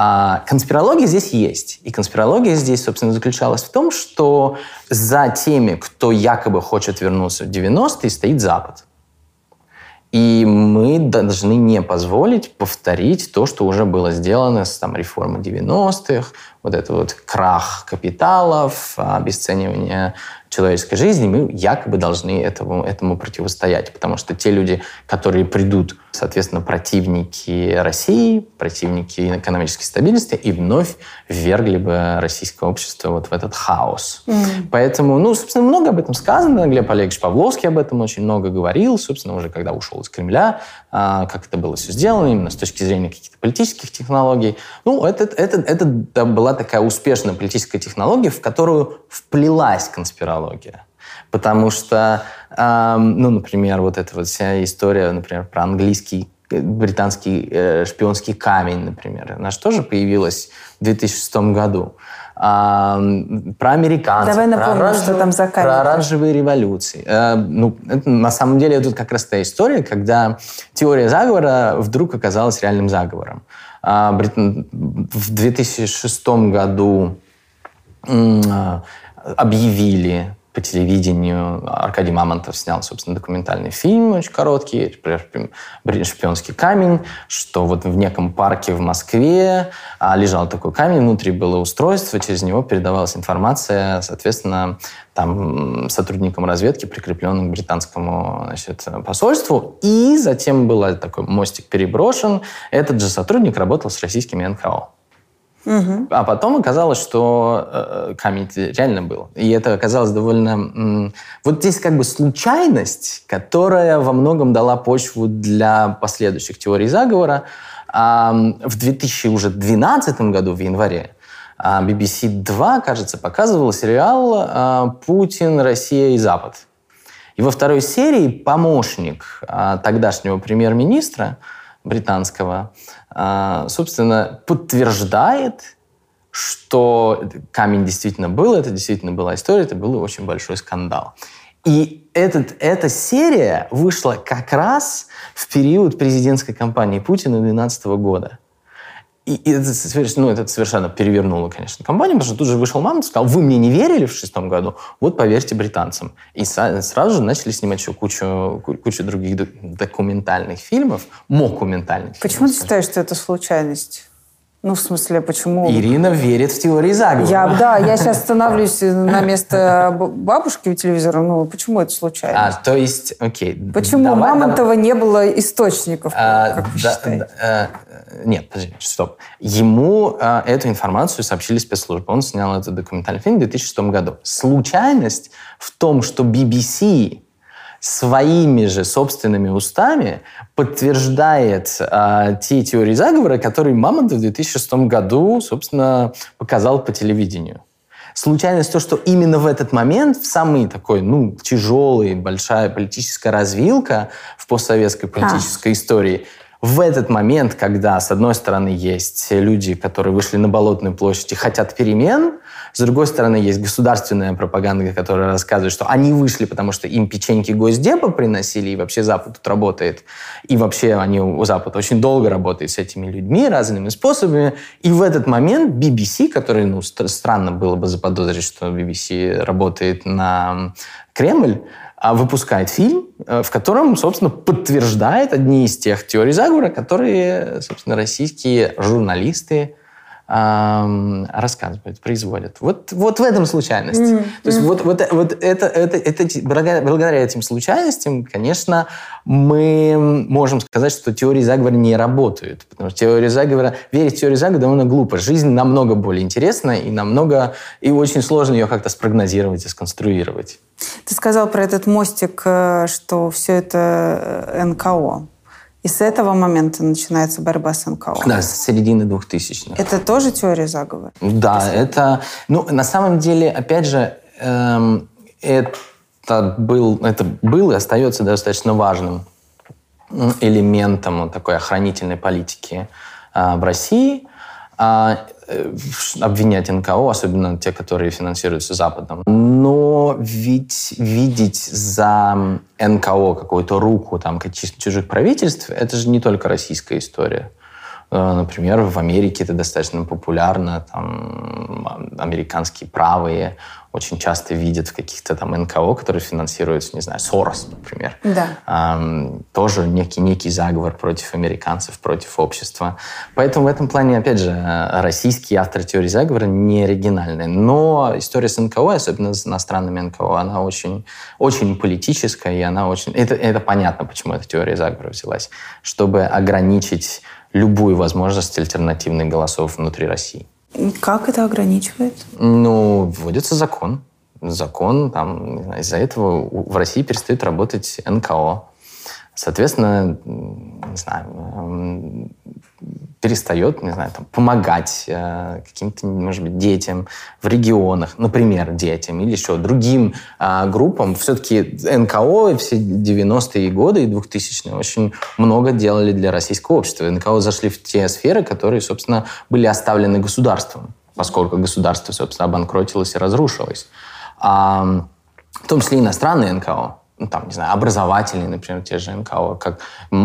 А конспирология здесь есть. И конспирология здесь, собственно, заключалась в том, что за теми, кто якобы хочет вернуться в 90-е, стоит Запад. И мы должны не позволить повторить то, что уже было сделано с там, реформы 90-х, вот это вот крах капиталов, обесценивание человеческой жизни, мы якобы должны этому, этому противостоять. Потому что те люди, которые придут, соответственно, противники России, противники экономической стабильности, и вновь ввергли бы российское общество вот в этот хаос. Mm. Поэтому, ну, собственно, много об этом сказано. Глеб Олегович Павловский об этом очень много говорил, собственно, уже когда ушел из Кремля, а, как это было все сделано, именно с точки зрения каких-то политических технологий. Ну, это, это, это была такая успешная политическая технология, в которую вплелась конспирология. Потому что, э, ну, например, вот эта вот вся история, например, про английский британский э, шпионский камень, например, она же тоже появилась в 2006 году. А, про американцев, Давай напомним, про, что там за камень. про оранжевые революции. А, ну, это, на самом деле тут как раз та история, когда теория заговора вдруг оказалась реальным заговором. А, в 2006 году объявили по телевидению. Аркадий Мамонтов снял, собственно, документальный фильм очень короткий, «Шпионский камень», что вот в неком парке в Москве а, лежал такой камень, внутри было устройство, через него передавалась информация, соответственно, там, сотрудникам разведки, прикрепленным к британскому значит, посольству. И затем был такой мостик переброшен. Этот же сотрудник работал с российскими НКО. Угу. А потом оказалось, что э, камень реально был. И это оказалось довольно... вот здесь как бы случайность, которая во многом дала почву для последующих теорий заговора. А, в 2012 году, в январе, BBC 2, кажется, показывал сериал а, «Путин, Россия и Запад». И во второй серии помощник а, тогдашнего премьер-министра британского а, собственно, подтверждает, что камень действительно был, это действительно была история, это был очень большой скандал. И этот, эта серия вышла как раз в период президентской кампании Путина 2012 года. И, и это, ну, это совершенно перевернуло, конечно, компанию, потому что тут же вышел мама и сказал, вы мне не верили в шестом году, вот поверьте британцам. И сразу же начали снимать еще кучу, кучу других документальных фильмов, мокументальных Почему фильмов, ты считаешь, что это случайность? Ну, в смысле, почему? Ирина верит в теории заговора. Я, да, я сейчас становлюсь на место бабушки у телевизора. Ну, почему это случайно? А, то есть, окей. Почему давай, Мамонтова давай. не было источников, а, как вы да, считаете? Да, нет, подожди, стоп. Ему а, эту информацию сообщили спецслужбы. Он снял этот документальный фильм в 2006 году. Случайность в том, что BBC своими же собственными устами подтверждает а, те теории заговора, которые Мамонтов в 2006 году, собственно, показал по телевидению. Случайность то, что именно в этот момент, в самый такой, ну, тяжелый, большая политическая развилка в постсоветской политической а. истории, в этот момент, когда, с одной стороны, есть люди, которые вышли на Болотную площадь и хотят перемен, с другой стороны, есть государственная пропаганда, которая рассказывает, что они вышли, потому что им печеньки Госдепа приносили, и вообще Запад тут работает. И вообще они, у Запада очень долго работает с этими людьми разными способами. И в этот момент BBC, который, ну, странно было бы заподозрить, что BBC работает на Кремль, выпускает фильм, э, в котором, собственно, подтверждает одни из тех теорий заговора, которые, собственно, российские журналисты рассказывают, производят. Вот, вот в этом случайность. Mm-hmm. То есть вот, вот, вот это, это, это, благодаря, этим случайностям, конечно, мы можем сказать, что теории заговора не работают. Потому что теория заговора, верить в теорию заговора довольно глупо. Жизнь намного более интересна и намного, и очень сложно ее как-то спрогнозировать и сконструировать. Ты сказал про этот мостик, э, что все это э, НКО. И с этого момента начинается борьба с НКО. Да, с середины 2000-х. Это тоже теория заговора? Да, Если... это... Ну, на самом деле, опять же, эм, это, был, это был и остается достаточно важным элементом такой охранительной политики э, в России. А, э, обвинять НКО, особенно те, которые финансируются Западом. Но ведь видеть за НКО какую-то руку там, чужих правительств, это же не только российская история. Э, например, в Америке это достаточно популярно, там американские правые очень часто видят в каких-то там НКО, которые финансируются, не знаю, Сорос, например. Да. Эм, тоже некий, некий заговор против американцев, против общества. Поэтому в этом плане, опять же, российские авторы теории заговора не оригинальные. Но история с НКО, особенно с иностранными НКО, она очень, очень политическая, и она очень... Это, это понятно, почему эта теория заговора взялась. Чтобы ограничить любую возможность альтернативных голосов внутри России. Как это ограничивает? Ну, вводится закон. Закон, там, из-за этого в России перестает работать НКО. Соответственно, не знаю, перестает, не знаю, там, помогать э, каким-то, может быть, детям в регионах, например, детям или еще другим э, группам. Все-таки НКО все 90-е годы и 2000-е очень много делали для российского общества. НКО зашли в те сферы, которые, собственно, были оставлены государством, поскольку государство, собственно, обанкротилось и разрушилось. А, в том числе иностранные НКО ну, там, не знаю, образовательные, например, те же НКО, как,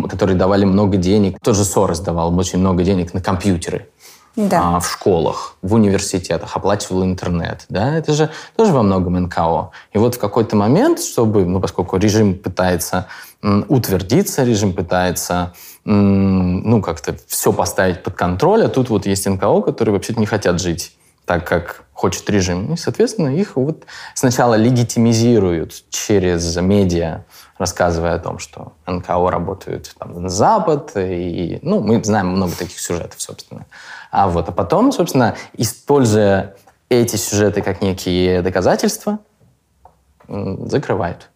которые давали много денег. Тот же Сорос давал очень много денег на компьютеры. Да. А, в школах, в университетах, оплачивал интернет. Да? Это же тоже во многом НКО. И вот в какой-то момент, чтобы, ну, поскольку режим пытается утвердиться, режим пытается ну, как-то все поставить под контроль, а тут вот есть НКО, которые вообще не хотят жить так, как хочет режим. И, соответственно, их вот сначала легитимизируют через медиа, рассказывая о том, что НКО работают там, на Запад, и, ну, мы знаем много таких сюжетов, собственно. А вот, а потом, собственно, используя эти сюжеты как некие доказательства, закрывают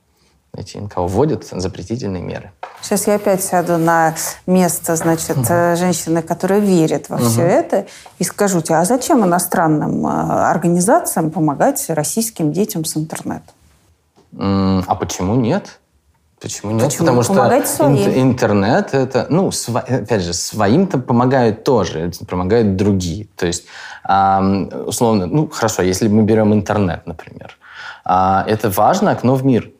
эти НКО вводят запретительные меры. Сейчас я опять сяду на место, значит, угу. женщины, которая верит во угу. все это, и скажу тебе, а зачем иностранным э, организациям помогать российским детям с интернетом? А почему нет? Почему нет? Почему? Потому Помогать что своим. интернет это, ну, сво, опять же, своим-то помогают тоже, помогают другие. То есть, условно, ну, хорошо, если мы берем интернет, например, э, это важное окно в мир.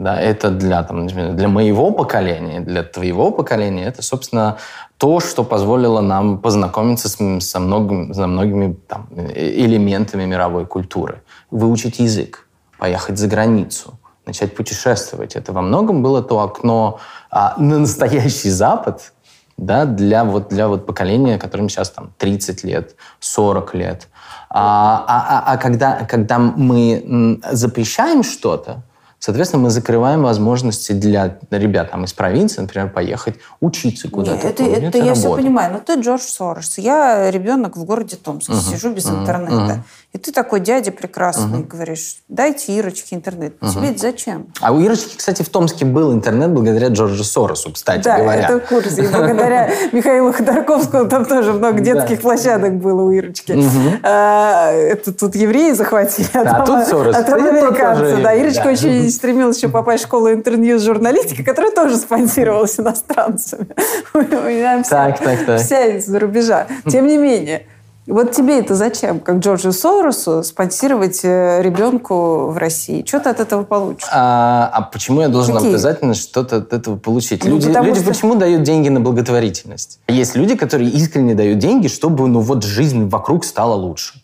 Да, это для, там, для моего поколения, для твоего поколения, это, собственно, то, что позволило нам познакомиться с, со, многим, со многими там, элементами мировой культуры. Выучить язык, поехать за границу, начать путешествовать. Это во многом было то окно а, на настоящий Запад, да, для, вот, для вот поколения, которым сейчас там 30 лет, 40 лет. А, а, а, а когда, когда мы запрещаем что-то, Соответственно, мы закрываем возможности для ребят там, из провинции, например, поехать учиться куда-то. это, это, это я все понимаю. Но ты Джордж Сорос. Я ребенок в городе Томске, угу. сижу без угу. интернета. Угу. И ты такой дядя прекрасный, угу. говоришь, дайте Ирочке интернет. Угу. Тебе это зачем? А у Ирочки, кстати, в Томске был интернет благодаря Джорджу Соросу, кстати да, говоря. Да, это в курсе. И благодаря Михаилу Ходорковскому там тоже много детских площадок было у Ирочки. А, это тут евреи захватили, а тут Сорос. А там американцы. Да, Ирочка очень стремилась еще попасть в школу интерньюз журналистики, которая тоже спонсировалась иностранцами. Так, так. Вся из-за рубежа. Тем не менее, вот тебе это зачем, как Джорджу Соросу, спонсировать э, ребенку в России? Что ты от этого получишь? А, а почему я должен Какие? обязательно что-то от этого получить? Ну, люди люди что... почему дают деньги на благотворительность? Есть люди, которые искренне дают деньги, чтобы ну вот жизнь вокруг стала лучше.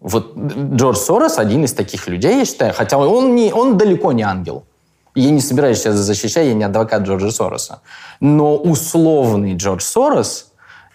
Вот Джордж Сорос один из таких людей, я считаю, хотя он, не, он далеко не ангел. Я не собираюсь сейчас защищать, я не адвокат Джорджа Сороса. Но условный Джордж Сорос –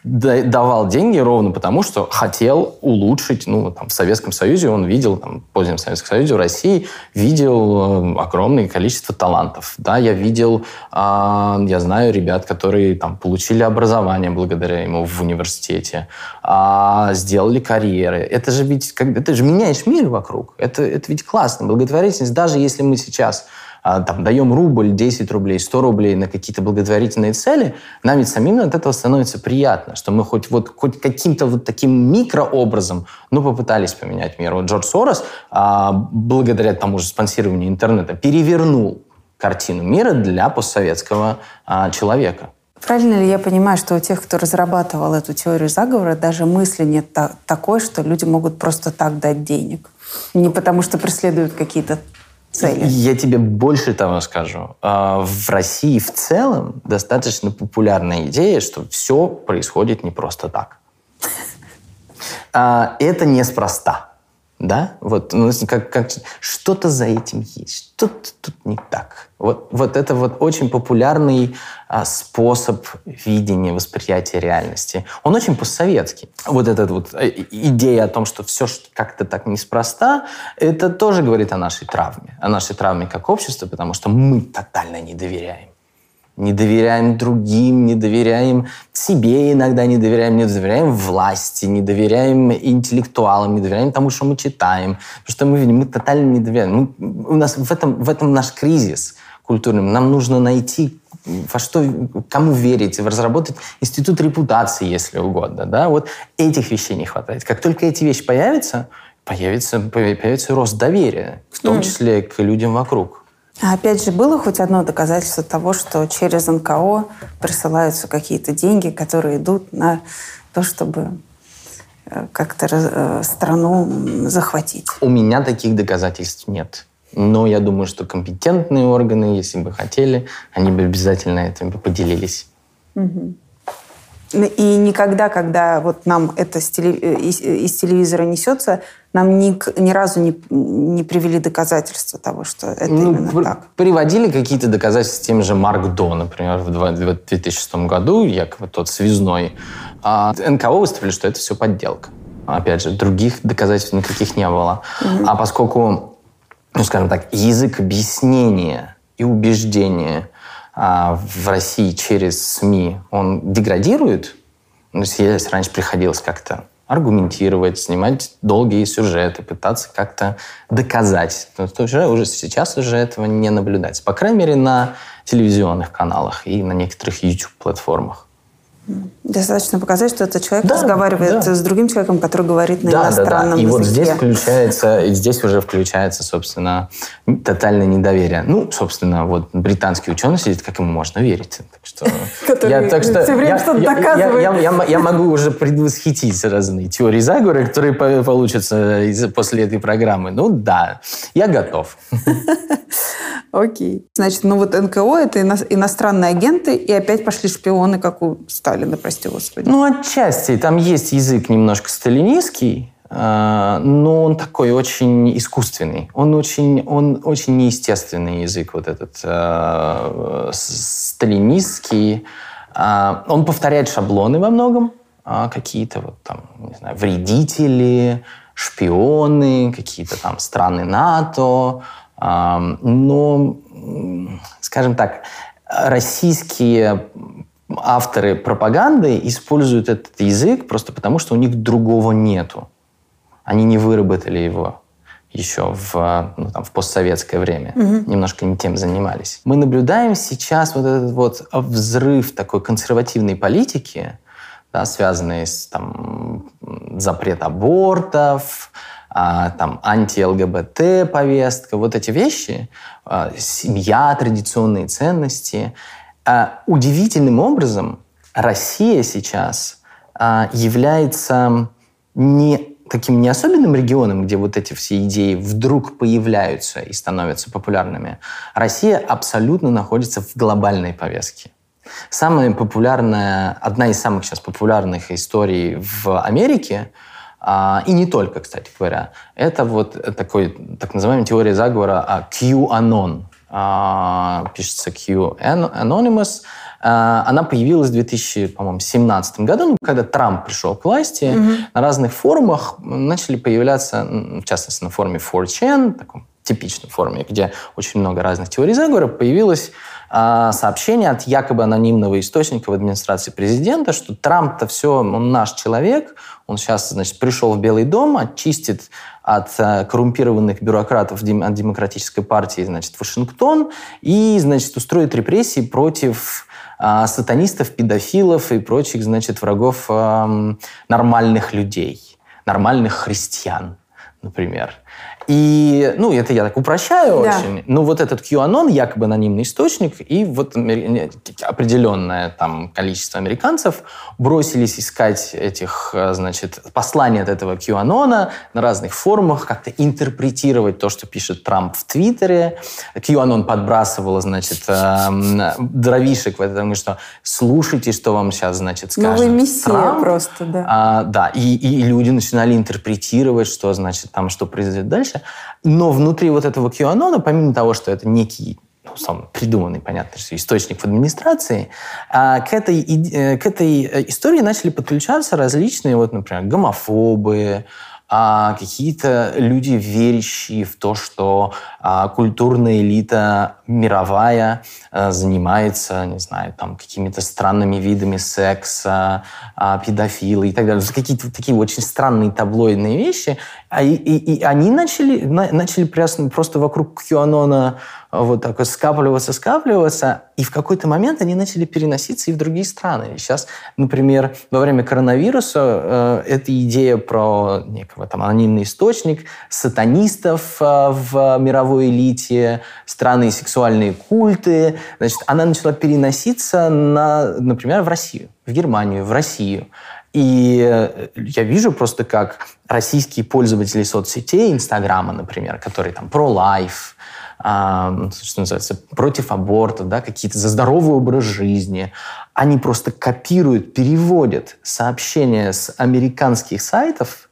давал деньги ровно потому, что хотел улучшить, ну, там, в Советском Союзе он видел, там, в позднем Советском Союзе, в России, видел э, огромное количество талантов. Да, я видел, э, я знаю ребят, которые там получили образование благодаря ему в университете, э, сделали карьеры. Это же ведь, как, это же меняешь мир вокруг. Это, это ведь классно. Благотворительность, даже если мы сейчас там, даем рубль, 10 рублей, 100 рублей на какие-то благотворительные цели, нам ведь самим от этого становится приятно, что мы хоть, вот, хоть каким-то вот таким микрообразом, ну, попытались поменять мир. Вот Джордж Сорос, а, благодаря тому же спонсированию интернета, перевернул картину мира для постсоветского а, человека. Правильно ли я понимаю, что у тех, кто разрабатывал эту теорию заговора, даже мысли нет та- такой, что люди могут просто так дать денег? Не потому что преследуют какие-то цели. Я тебе больше того скажу. А, в России в целом достаточно популярная идея, что все происходит не просто так. А, это неспроста да, вот, ну, как, как, что-то за этим есть, что-то тут не так. Вот, вот это вот очень популярный а, способ видения, восприятия реальности. Он очень постсоветский. Вот эта вот э, идея о том, что все как-то так неспроста, это тоже говорит о нашей травме, о нашей травме как общества, потому что мы тотально не доверяем не доверяем другим, не доверяем себе иногда, не доверяем, не доверяем власти, не доверяем интеллектуалам, не доверяем тому, что мы читаем. Что мы видим, мы тотально не доверяем. Мы, у нас в этом, в этом наш кризис культурный. Нам нужно найти во что, кому верить, разработать институт репутации, если угодно. Да? Вот этих вещей не хватает. Как только эти вещи появятся, появится, появится рост доверия, в том числе к людям вокруг. А опять же, было хоть одно доказательство того, что через НКО присылаются какие-то деньги, которые идут на то, чтобы э, как-то э, страну захватить? У меня таких доказательств нет. Но я думаю, что компетентные органы, если бы хотели, они бы обязательно этим поделились. Угу. И никогда, когда вот нам это с теле, э, из, из телевизора несется, нам ни, ни разу не, не привели доказательства того, что это ну, именно пр- так. Приводили какие-то доказательства тем же Марк До, например, в 2006 году, якобы тот связной. А НКО выставили, что это все подделка. Опять же, других доказательств никаких не было. Угу. А поскольку, ну, скажем так, язык объяснения и убеждения в России через СМИ, он деградирует. То есть если раньше приходилось как-то аргументировать, снимать долгие сюжеты, пытаться как-то доказать, то, то уже, уже сейчас уже этого не наблюдается. По крайней мере, на телевизионных каналах и на некоторых YouTube-платформах. Достаточно показать, что этот человек да, разговаривает да. с другим человеком, который говорит на да, иностранном да, да. И языке. вот здесь включается, здесь уже включается, собственно, тотальное недоверие. Ну, собственно, вот британский ученый сидит, как ему можно верить. Так что я, так что, все время что-то доказывает. Я, могу уже предвосхитить разные теории заговора, которые получатся после этой программы. Ну да, я готов. Окей. Значит, ну вот НКО – это иностранные агенты, и опять пошли шпионы, как у Сталина, прости господи. Ну, отчасти. Там есть язык немножко сталинистский, а, но он такой очень искусственный. Он очень, он очень неестественный язык, вот этот э, сталинистский. Э, он повторяет шаблоны во многом, какие-то вот там, не знаю, вредители, шпионы, какие-то там страны НАТО, но, скажем так, российские авторы пропаганды используют этот язык просто потому, что у них другого нету. Они не выработали его еще в, ну, там, в постсоветское время. Угу. Немножко не тем занимались. Мы наблюдаем сейчас вот этот вот взрыв такой консервативной политики, да, связанный с там, запрет абортов, а, там анти-ЛГБТ повестка, вот эти вещи, а, семья, традиционные ценности. А, удивительным образом Россия сейчас является не таким не особенным регионом, где вот эти все идеи вдруг появляются и становятся популярными. Россия абсолютно находится в глобальной повестке. Самая популярная, одна из самых сейчас популярных историй в Америке а, и не только, кстати говоря. Это вот такой, так называемая теория заговора QAnon. А, пишется Q Anonymous, а, она появилась в 2017 году, ну, когда Трамп пришел к власти. Mm-hmm. На разных форумах начали появляться, в частности, на форуме 4chan, таком типичной форме, где очень много разных теорий заговора, появилось э, сообщение от якобы анонимного источника в администрации президента, что Трамп-то все, он наш человек, он сейчас, значит, пришел в Белый дом, очистит от э, коррумпированных бюрократов от Демократической партии, значит, Вашингтон, и, значит, устроит репрессии против э, сатанистов, педофилов и прочих, значит, врагов нормальных людей, нормальных христиан, например. И, ну, это я так упрощаю да. очень. Но вот этот QAnon, якобы анонимный источник, и вот определенное там количество американцев бросились искать этих, э, значит, послания от этого QAnon на разных форумах, как-то интерпретировать то, что пишет Трамп в Твиттере. QAnon подбрасывала, значит, эм, дровишек в этом, что слушайте, что вам сейчас, значит, скажет Новый мессия Трамп. просто, да. А, да, и, и люди начинали интерпретировать, что, значит, там, что произойдет дальше дальше. Но внутри вот этого QAnon, помимо того, что это некий ну, сам придуманный, понятно, что источник в администрации, а к этой, э, к этой э, истории начали подключаться различные, вот, например, гомофобы, а какие-то люди, верящие в то, что культурная элита мировая а, занимается, не знаю, там какими-то странными видами секса, а, педофилы и так далее. Какие-то такие очень странные таблоидные вещи. А, и, и, и они начали, на, начали просто вокруг Кьюанона вот так вот скапливаться, скапливаться, и в какой-то момент они начали переноситься и в другие страны. Сейчас, например, во время коронавируса э, эта идея про некого там анонимный источник, сатанистов э, в мировой элите, странные сексуальные культы, значит, она начала переноситься на, например, в Россию, в Германию, в Россию. И э, я вижу просто, как российские пользователи соцсетей, Инстаграма, например, которые там про лайф, что называется, против аборта, да, какие-то за здоровый образ жизни. Они просто копируют, переводят сообщения с американских сайтов,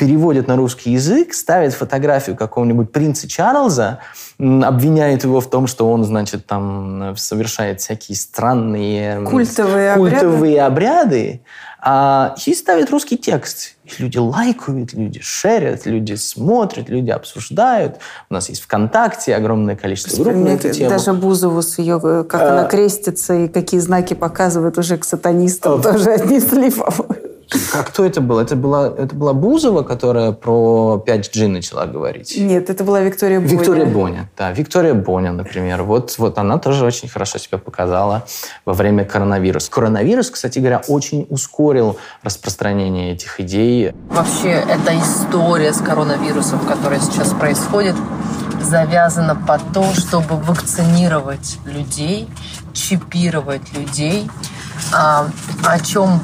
переводят на русский язык, ставят фотографию какого-нибудь принца Чарльза, обвиняют его в том, что он, значит, там совершает всякие странные культовые, культовые обряды, обряды а, и ставят русский текст. И люди лайкают, люди шерят, люди смотрят, люди обсуждают. У нас есть ВКонтакте огромное количество групп на эту тему. Даже Бузову с ее, э, как а... она крестится и какие знаки показывает уже к сатанистам, а... тоже отнесли, по-моему. А кто это был? Это была, это была Бузова, которая про 5G начала говорить? Нет, это была Виктория Боня. Виктория Боня, да. Виктория Боня, например. Вот, вот она тоже очень хорошо себя показала во время коронавируса. Коронавирус, кстати говоря, очень ускорил распространение этих идей. Вообще, эта история с коронавирусом, которая сейчас происходит, завязана под то, чтобы вакцинировать людей, чипировать людей, а, о чем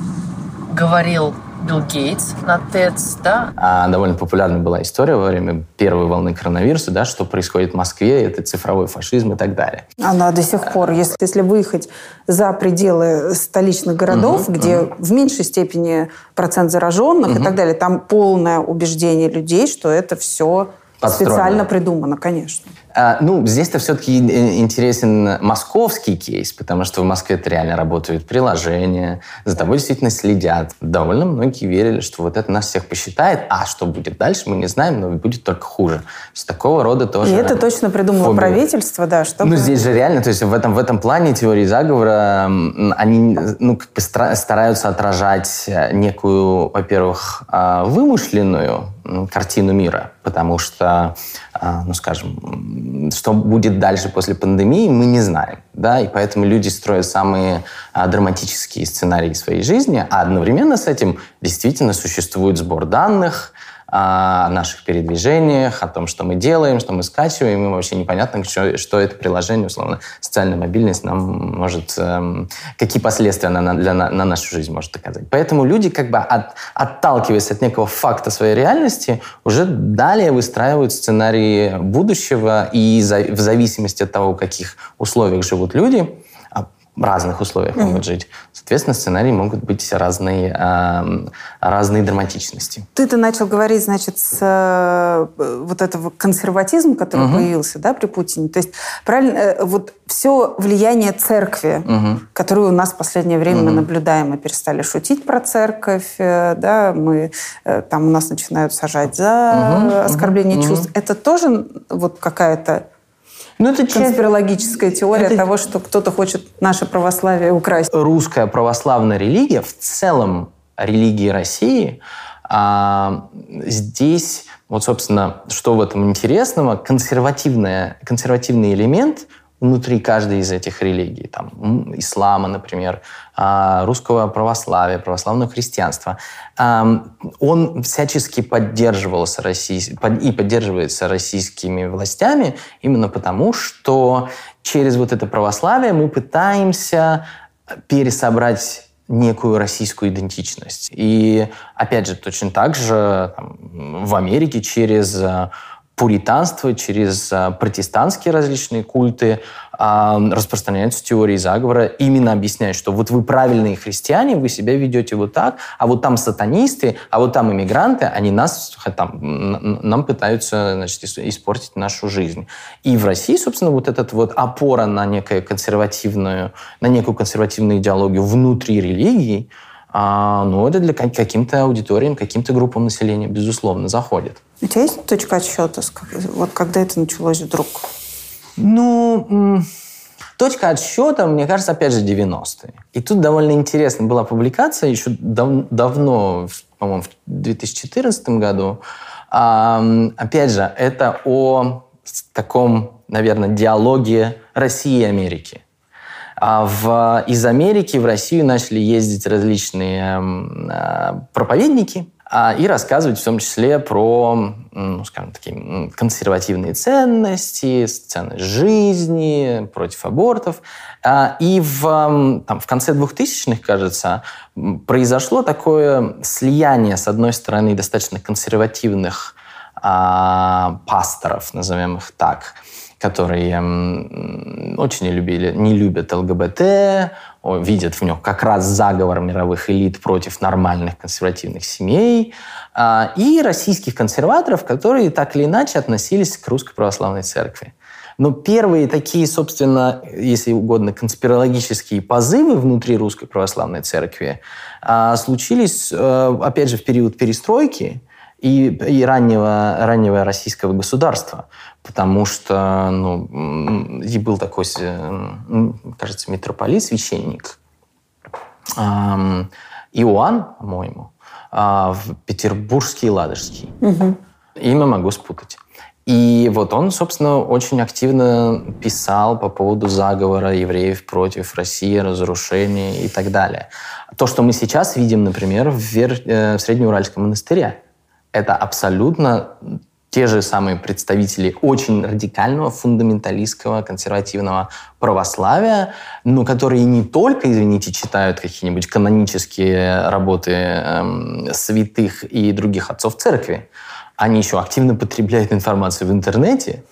говорил Билл Гейтс на TEDx, да? А довольно популярна была история во время первой волны коронавируса, да, что происходит в Москве, это цифровой фашизм и так далее. Она до сих пор, если, если выехать за пределы столичных городов, угу, где угу. в меньшей степени процент зараженных угу. и так далее, там полное убеждение людей, что это все специально придумано, конечно. А, ну, здесь-то все-таки интересен московский кейс, потому что в Москве это реально работают приложения, за тобой действительно следят. Довольно многие верили, что вот это нас всех посчитает, а что будет дальше, мы не знаем, но будет только хуже. Есть такого рода тоже... И это точно придумало фобия. правительство, да, чтобы... Ну, здесь же реально, то есть в этом, в этом плане теории заговора, они ну, как бы стараются отражать э, некую, во-первых, а, вымышленную картину мира, потому что, а, ну, скажем, что будет дальше после пандемии, мы не знаем, да, и поэтому люди строят самые а, драматические сценарии своей жизни, а одновременно с этим действительно существует сбор данных, о наших передвижениях, о том, что мы делаем, что мы скачиваем, и вообще непонятно, что, что это приложение, условно, социальная мобильность нам может, эм, какие последствия она на, для, на, на нашу жизнь может оказать. Поэтому люди, как бы от, отталкиваясь от некого факта своей реальности, уже далее выстраивают сценарии будущего, и за, в зависимости от того, в каких условиях живут люди, разных условиях могут жить. Соответственно, сценарии могут быть разные, э, разные драматичности. Ты-то начал говорить, значит, с э, вот этого консерватизма, который угу. появился, да, при Путине. То есть, правильно, э, вот все влияние церкви, угу. которую у нас в последнее время угу. мы наблюдаем, мы перестали шутить про церковь, э, да, мы э, там у нас начинают сажать за угу. оскорбление угу. чувств. Это тоже вот какая-то ну, это конспирологическая теория это... того, что кто-то хочет наше православие украсть. Русская православная религия, в целом религии России, а, здесь, вот, собственно, что в этом интересного, консервативная, консервативный элемент внутри каждой из этих религий, там, ислама, например, а, русского православия, православного христианства, он всячески поддерживался россий... и поддерживается российскими властями именно потому, что через вот это православие мы пытаемся пересобрать некую российскую идентичность. И, опять же, точно так же там, в Америке через пуританство, через а, протестантские различные культы а, распространяются теории заговора, именно объясняя, что вот вы правильные христиане, вы себя ведете вот так, а вот там сатанисты, а вот там иммигранты, они нас там, нам пытаются значит, испортить нашу жизнь. И в России, собственно, вот этот вот опора на некую консервативную, на некую консервативную идеологию внутри религии, а, ну, это для каким-то аудиториям, каким-то группам населения, безусловно, заходит. У тебя есть точка отсчета? Вот когда это началось вдруг? Ну, точка отсчета, мне кажется, опять же, 90-е. И тут довольно интересно была публикация еще дав давно, по-моему, в 2014 году. А, опять же, это о таком, наверное, диалоге России и Америки. А в, из Америки в Россию начали ездить различные э, проповедники, а, и рассказывать в том числе про, ну, скажем, такие консервативные ценности, ценность жизни, против абортов. А, и в, там, в конце 2000-х, кажется, произошло такое слияние, с одной стороны, достаточно консервативных а, пасторов, назовем их так, которые очень не, любили, не любят ЛГБТ, видят в нем как раз заговор мировых элит против нормальных консервативных семей, а, и российских консерваторов, которые так или иначе относились к русской православной церкви. Но первые такие, собственно, если угодно, конспирологические позывы внутри русской православной церкви а, случились, э, опять же, в период перестройки, и, раннего, раннего российского государства, потому что ну, и был такой, кажется, митрополит, священник, Иоанн, по-моему, а, в Петербургский и Ладожский. Угу. Имя могу спутать. И вот он, собственно, очень активно писал по поводу заговора евреев против России, разрушения и так далее. То, что мы сейчас видим, например, в, Вер... Э, в Среднеуральском монастыре это абсолютно те же самые представители очень радикального, фундаменталистского, консервативного православия, но которые не только, извините, читают какие-нибудь канонические работы эм, святых и других отцов церкви, они еще активно потребляют информацию в интернете,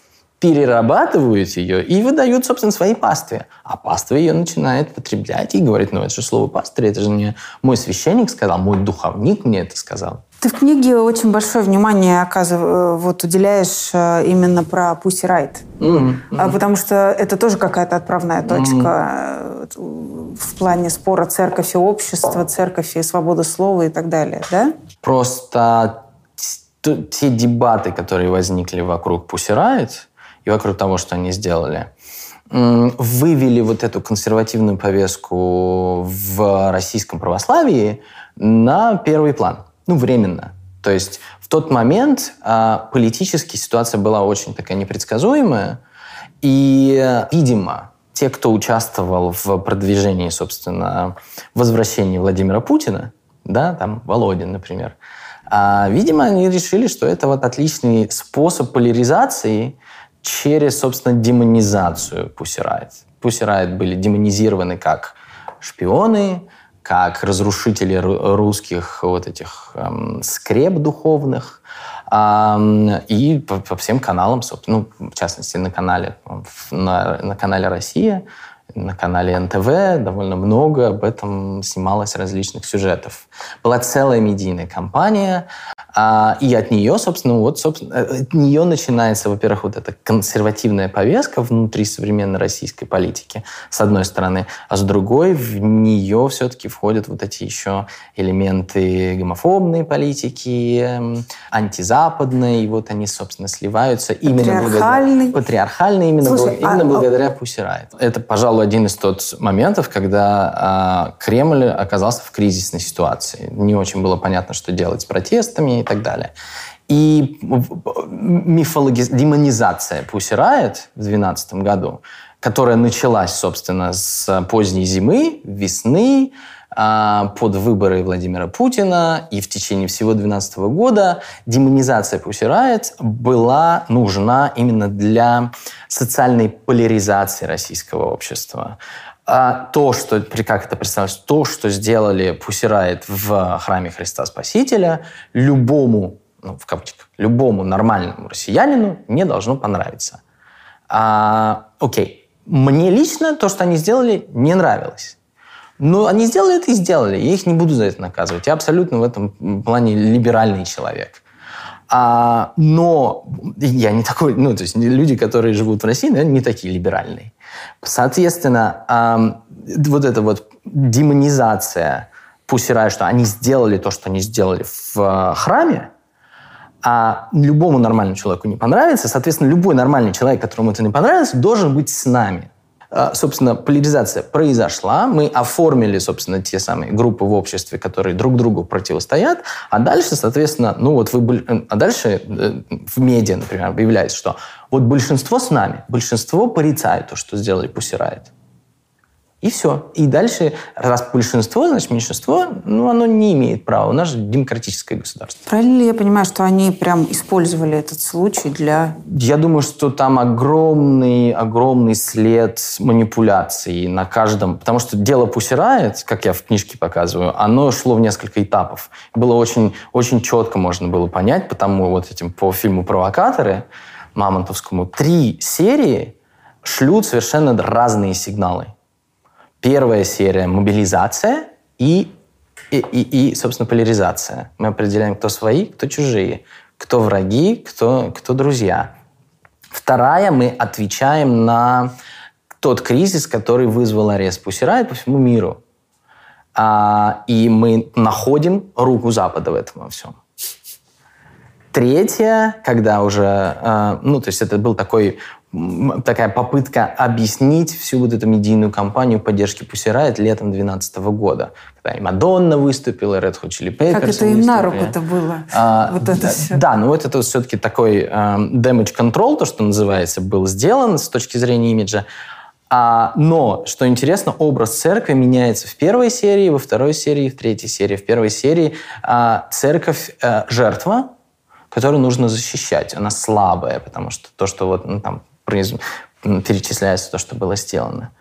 перерабатывают ее и выдают, собственно, своей пастве. А паства ее начинает потреблять и говорит, ну это же слово пастыря, это же мне мой священник сказал, мой духовник мне это сказал. Ты в книге очень большое внимание оказыв... Э, вот, уделяешь э, именно про Pussy Riot. Mm-hmm. Потому что это тоже какая-то отправная точка mm-hmm. в плане спора церковь и общество, церковь и свобода слова и так далее, да? Просто те дебаты, которые возникли вокруг Pussy Riot и вокруг того, что они сделали, вывели вот эту консервативную повестку в российском православии на первый план ну, временно. То есть в тот момент э, политически ситуация была очень такая непредсказуемая, и, видимо, те, кто участвовал в продвижении, собственно, возвращении Владимира Путина, да, там Володин, например, а, видимо, они решили, что это вот отличный способ поляризации через, собственно, демонизацию Pussy Riot. Pussy Riot были демонизированы как шпионы, как разрушители русских вот этих эм, скреп духовных, эм, и по, по всем каналам, собственно, ну, в частности, на канале, на, на канале «Россия», на канале НТВ довольно много об этом снималось различных сюжетов. Была целая медийная кампания, а, и от нее, собственно, вот, собственно, э, от нее начинается, во-первых, вот эта консервативная повестка внутри современной российской политики, с одной стороны, а с другой в нее все-таки входят вот эти еще элементы гомофобной политики, эм, антизападной, и вот они, собственно, сливаются именно благодаря... Патриархальный. именно, Слушай, именно а... благодаря Pussy Riot. Это, пожалуй, один из тот моментов, когда а, Кремль оказался в кризисной ситуации. Не очень было понятно, что делать с протестами и так далее. И мифологи... демонизация Pussy Riot в 2012 году, которая началась, собственно, с поздней зимы, весны, под выборы Владимира Путина и в течение всего 2012 года демонизация Pussy Riot была нужна именно для социальной поляризации российского общества. А то, что, как это представляешь, то, что сделали Pussy Riot в храме Христа Спасителя, любому, ну, в кавычках, любому нормальному россиянину не должно понравиться. А, окей. Мне лично то, что они сделали, не нравилось. Но они сделали это и сделали. Я их не буду за это наказывать. Я абсолютно в этом плане либеральный человек. А, но я не такой, ну, то есть люди, которые живут в России, наверное, не такие либеральные. Соответственно, а, вот эта вот демонизация Пусирая, что они сделали то, что они сделали в а, храме, а любому нормальному человеку не понравится, соответственно, любой нормальный человек, которому это не понравилось, должен быть с нами. А, собственно, поляризация произошла, мы оформили, собственно, те самые группы в обществе, которые друг другу противостоят, а дальше, соответственно, ну вот вы, э, а дальше э, в медиа, например, объявляется, что вот большинство с нами, большинство порицает то, что сделали Pussy и все. И дальше, раз большинство, значит меньшинство, ну, оно не имеет права. У нас же демократическое государство. Правильно ли я понимаю, что они прям использовали этот случай для... Я думаю, что там огромный, огромный след манипуляций на каждом. Потому что дело Пусирает, как я в книжке показываю, оно шло в несколько этапов. Было очень, очень четко можно было понять, потому вот этим по фильму «Провокаторы» Мамонтовскому три серии шлют совершенно разные сигналы. Первая серия – мобилизация и, и, и, и, собственно, поляризация. Мы определяем, кто свои, кто чужие, кто враги, кто, кто друзья. Вторая – мы отвечаем на тот кризис, который вызвал арест Пусирай по всему миру. А, и мы находим руку Запада в этом во всем. Третье, когда уже, э, ну, то есть это был такой такая попытка объяснить всю вот эту медийную кампанию поддержки Pussy Riot летом 2012 года. Когда и Мадонна выступила, Red Hot Chili Peppers Как это им на руку-то было? А, вот это да, все. Да, ну вот это все-таки такой э, damage control, то, что называется, был сделан с точки зрения имиджа. А, но, что интересно, образ церкви меняется в первой серии, во второй серии, в третьей серии. В первой серии а, церковь а, жертва, которую нужно защищать. Она слабая, потому что то, что вот ну, там перечисляется то, что было сделано.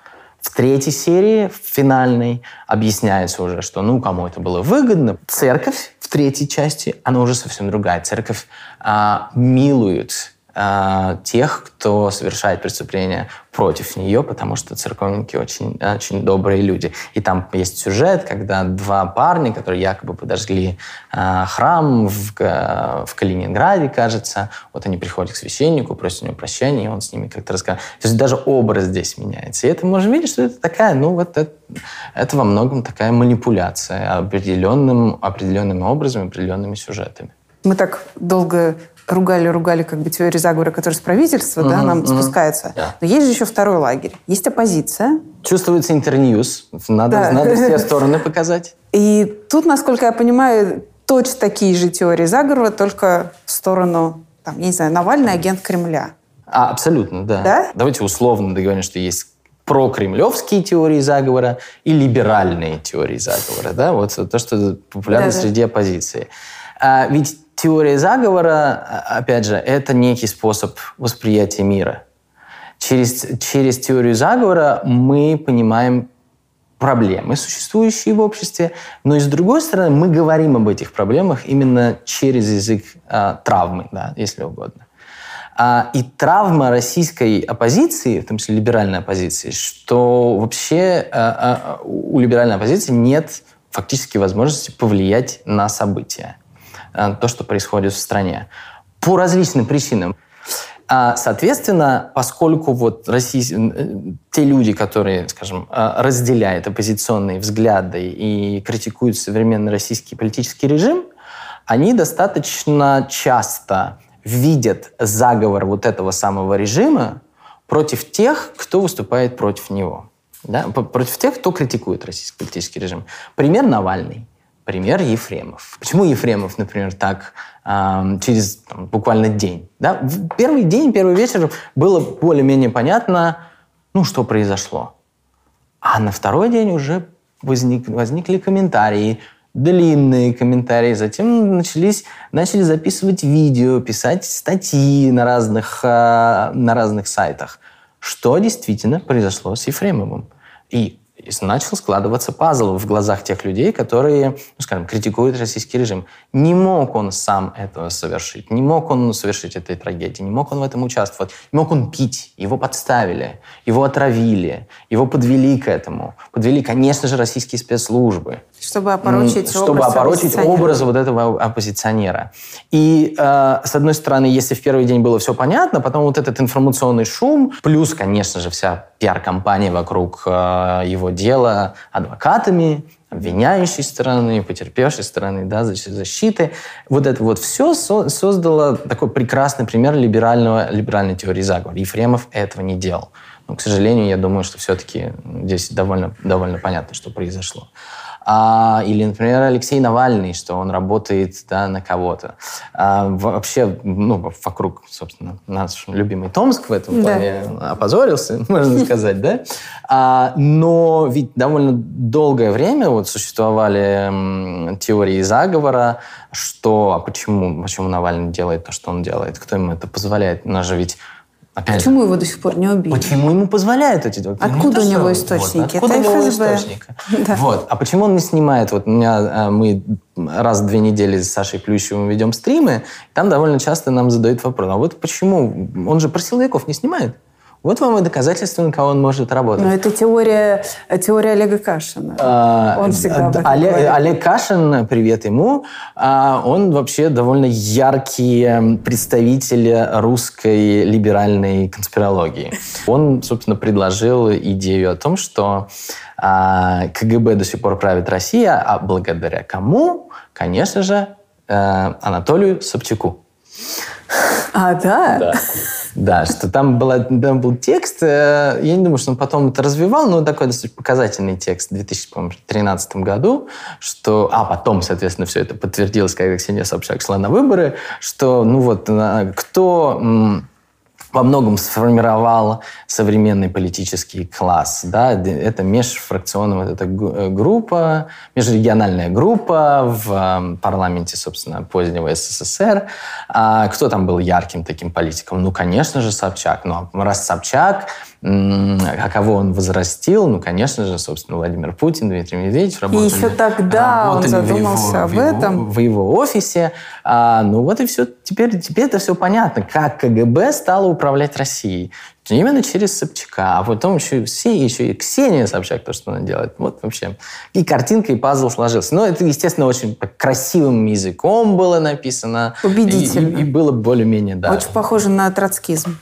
В третьей серии, в финальной, объясняется уже, что ну, кому это было выгодно. Церковь в третьей части, она уже совсем другая. Церковь а, милует а, тех, кто совершает преступления против нее, потому что церковники очень, очень добрые люди. И там есть сюжет, когда два парня, которые якобы подожгли э, храм в, в Калининграде, кажется, вот они приходят к священнику, просят у него прощения, и он с ними как-то рассказывает. То есть даже образ здесь меняется. И это можно видеть, что это такая, ну вот это, это во многом такая манипуляция определенным, определенными образами, определенными сюжетами. Мы так долго ругали-ругали как бы теории заговора, которые с правительства, mm-hmm, да, нам mm-hmm. спускаются. Yeah. Но есть же еще второй лагерь. Есть оппозиция. Чувствуется интерньюз. Надо, да. надо все стороны показать. И тут, насколько я понимаю, точно такие же теории заговора, только в сторону, там, я не знаю, Навальный агент Кремля. А, абсолютно, да. да. Давайте условно договоримся, что есть прокремлевские теории заговора и либеральные теории заговора. Да? Вот то, что популярно да, среди да. оппозиции. А, ведь теория заговора, а, опять же, это некий способ восприятия мира. Через, через теорию заговора мы понимаем проблемы, существующие в обществе, но и с другой стороны мы говорим об этих проблемах именно через язык э, травмы, да, если угодно. А, и травма российской оппозиции, в том числе либеральной оппозиции, что вообще а, а, у либеральной оппозиции нет фактически возможности повлиять на события, то, что происходит в стране. По различным причинам. А, соответственно, поскольку вот России, те люди, которые, скажем, а, разделяют оппозиционные взгляды и критикуют современный российский политический режим, они достаточно часто видят заговор вот этого самого режима против тех, кто выступает против него. Да? Против тех, кто критикует российский политический режим. Пример Навальный. Пример Ефремов. Почему Ефремов, например, так через там, буквально день? Да? В первый день, первый вечер было более-менее понятно, ну, что произошло. А на второй день уже возник, возникли комментарии, длинные комментарии. Затем начались, начали записывать видео, писать статьи на разных, э, на разных сайтах. Что действительно произошло с Ефремовым? И и начал складываться пазл в глазах тех людей, которые, ну, скажем, критикуют российский режим. Не мог он сам этого совершить, не мог он совершить этой трагедии, не мог он в этом участвовать, не мог он пить, его подставили, его отравили, его подвели к этому. Подвели, конечно же, российские спецслужбы. Чтобы опорочить Чтобы образ опорочить образ вот этого оппозиционера. И, э, с одной стороны, если в первый день было все понятно, потом вот этот информационный шум, плюс, конечно же, вся пиар-компания вокруг э, его дела адвокатами, обвиняющей стороны, потерпевшей стороны, да, защиты. Вот это вот все со создало такой прекрасный пример либерального, либеральной теории заговора. Ефремов этого не делал. Но, к сожалению, я думаю, что все-таки здесь довольно, довольно понятно, что произошло. А, или, например, Алексей Навальный, что он работает да, на кого-то. А, вообще, ну, вокруг, собственно, наш любимый Томск в этом да. плане опозорился, можно сказать, да? А, но ведь довольно долгое время вот существовали теории заговора, что, а почему, почему Навальный делает то, что он делает, кто ему это позволяет? У нас же ведь Опять Почему же, его до сих пор не убили? Почему ему позволяют эти документы? Откуда у него источники? Вот, откуда Это у него источники? Да. Вот. А почему он не снимает? Вот у меня а, мы раз в две недели с Сашей Плющевым ведем стримы, там довольно часто нам задают вопрос, а вот почему? Он же про силовиков не снимает. Вот вам и доказательство, на кого он может работать. Но это теория, теория Олега Кашина. А, он всегда об Олег, Олег Кашин, привет ему, а, он вообще довольно яркий представитель русской либеральной конспирологии. Он, собственно, предложил идею о том, что а, КГБ до сих пор правит Россия, а благодаря кому? Конечно же, э, Анатолию Собчаку. А, да? Да. Да, что там, была, там был текст, э, я не думаю, что он потом это развивал, но такой достаточно показательный текст в 2013 году, что, а потом, соответственно, все это подтвердилось, когда Ксения Собчак шла на выборы, что, ну вот, кто во многом сформировал современный политический класс. Да? Это межфракционная вот эта э, группа, межрегиональная группа в эм, парламенте, собственно, позднего СССР. А кто там был ярким таким политиком? Ну, конечно же, Собчак. Но раз Собчак, а кого он возрастил? Ну, конечно же, собственно, Владимир Путин, Дмитрий Медведев работали. И еще тогда он задумался его, об в этом. Его, в его офисе. А, ну вот и все. Теперь, теперь это все понятно, как КГБ стало управлять Россией. Именно через Собчака. А потом еще, все, еще и Ксения Собчак, то, что она делает. Вот вообще. И картинка, и пазл сложился. Но это, естественно, очень красивым языком было написано. Убедительно. И, и, и было более-менее, да. Очень похоже на троцкизм.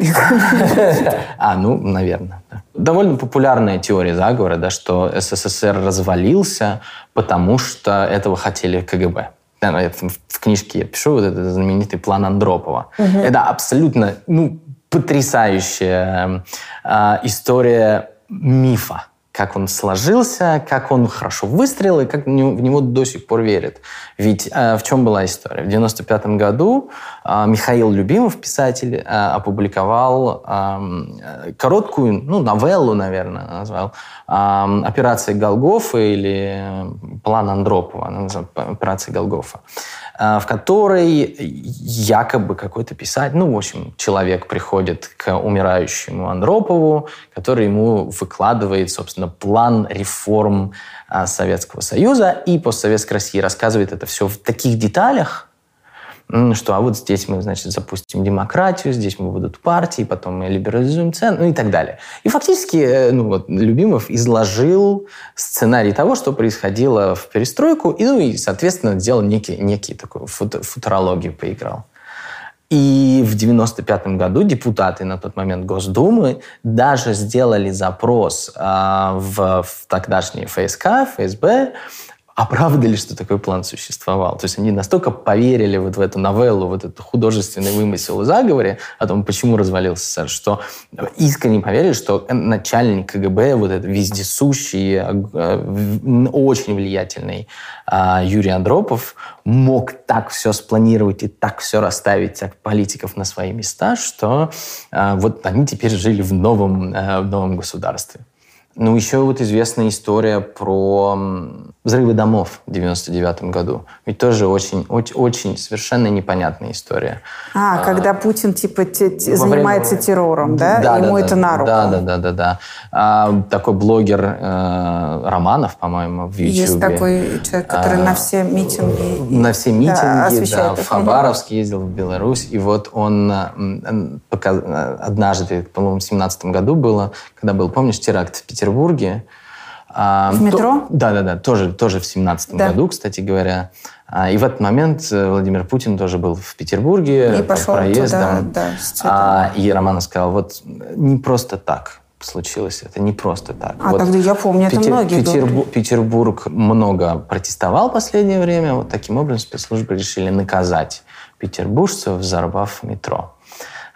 А, ну, наверное. Да. Довольно популярная теория заговора, да, что СССР развалился, потому что этого хотели КГБ. В книжке я пишу вот этот знаменитый план Андропова. Угу. Это абсолютно ну, потрясающая э, история мифа как он сложился, как он хорошо выстрелил и как в него до сих пор верят. Ведь э, в чем была история? В 95 году э, Михаил Любимов, писатель, э, опубликовал э, короткую, ну, новеллу, наверное, назвал, э, «Операция Голгофа» или «План Андропова», «Операция Голгофа». В которой якобы какой-то писатель, ну, в общем, человек приходит к умирающему Андропову, который ему выкладывает, собственно, план реформ а, Советского Союза. И постсоветской России, рассказывает это все в таких деталях, что а вот здесь мы, значит, запустим демократию, здесь мы будут партии, потом мы либерализуем цены, ну и так далее. И фактически, э, ну вот, Любимов изложил сценарий того, что происходило в перестройку, и, ну и, соответственно, сделал некий, некий такой футурологию поиграл. И в 95 году депутаты на тот момент Госдумы даже сделали запрос э, в, в тогдашние ФСК, ФСБ оправдали, что такой план существовал. То есть они настолько поверили вот в эту новеллу, вот этот художественный вымысел о заговоре, о том, почему развалился СССР, что искренне поверили, что начальник КГБ, вот этот вездесущий, э, очень влиятельный а, Юрий Андропов, мог так все спланировать и так все расставить политиков на свои места, что а, вот они теперь жили в новом, э, в новом государстве. Ну, еще вот известная история про взрывы домов в 99 году. Ведь тоже очень, очень, очень совершенно непонятная история. А, а когда Путин типа те, те, занимается время... террором, да? да Ему да, это да, на руку. Да, да, да, да, да. А, такой блогер э, Романов, по-моему, в YouTube. Есть такой человек, который а, на все митинги. На все митинги, да, да в Хабаровск ездил, в Беларусь. И вот он показ... однажды, по-моему, в 17 году было, когда был, помнишь, теракт в Петербурге, а, в метро? Да-да-да, тоже, тоже в семнадцатом да. году, кстати говоря. А, и в этот момент э, Владимир Путин тоже был в Петербурге и пошел проездом. Туда, да, а, и Романов сказал, вот не просто так случилось, это не просто так. А вот тогда я помню, это Петер, многие Петербу, Петербург много протестовал в последнее время, вот таким образом спецслужбы решили наказать петербуржцев, взорвав метро.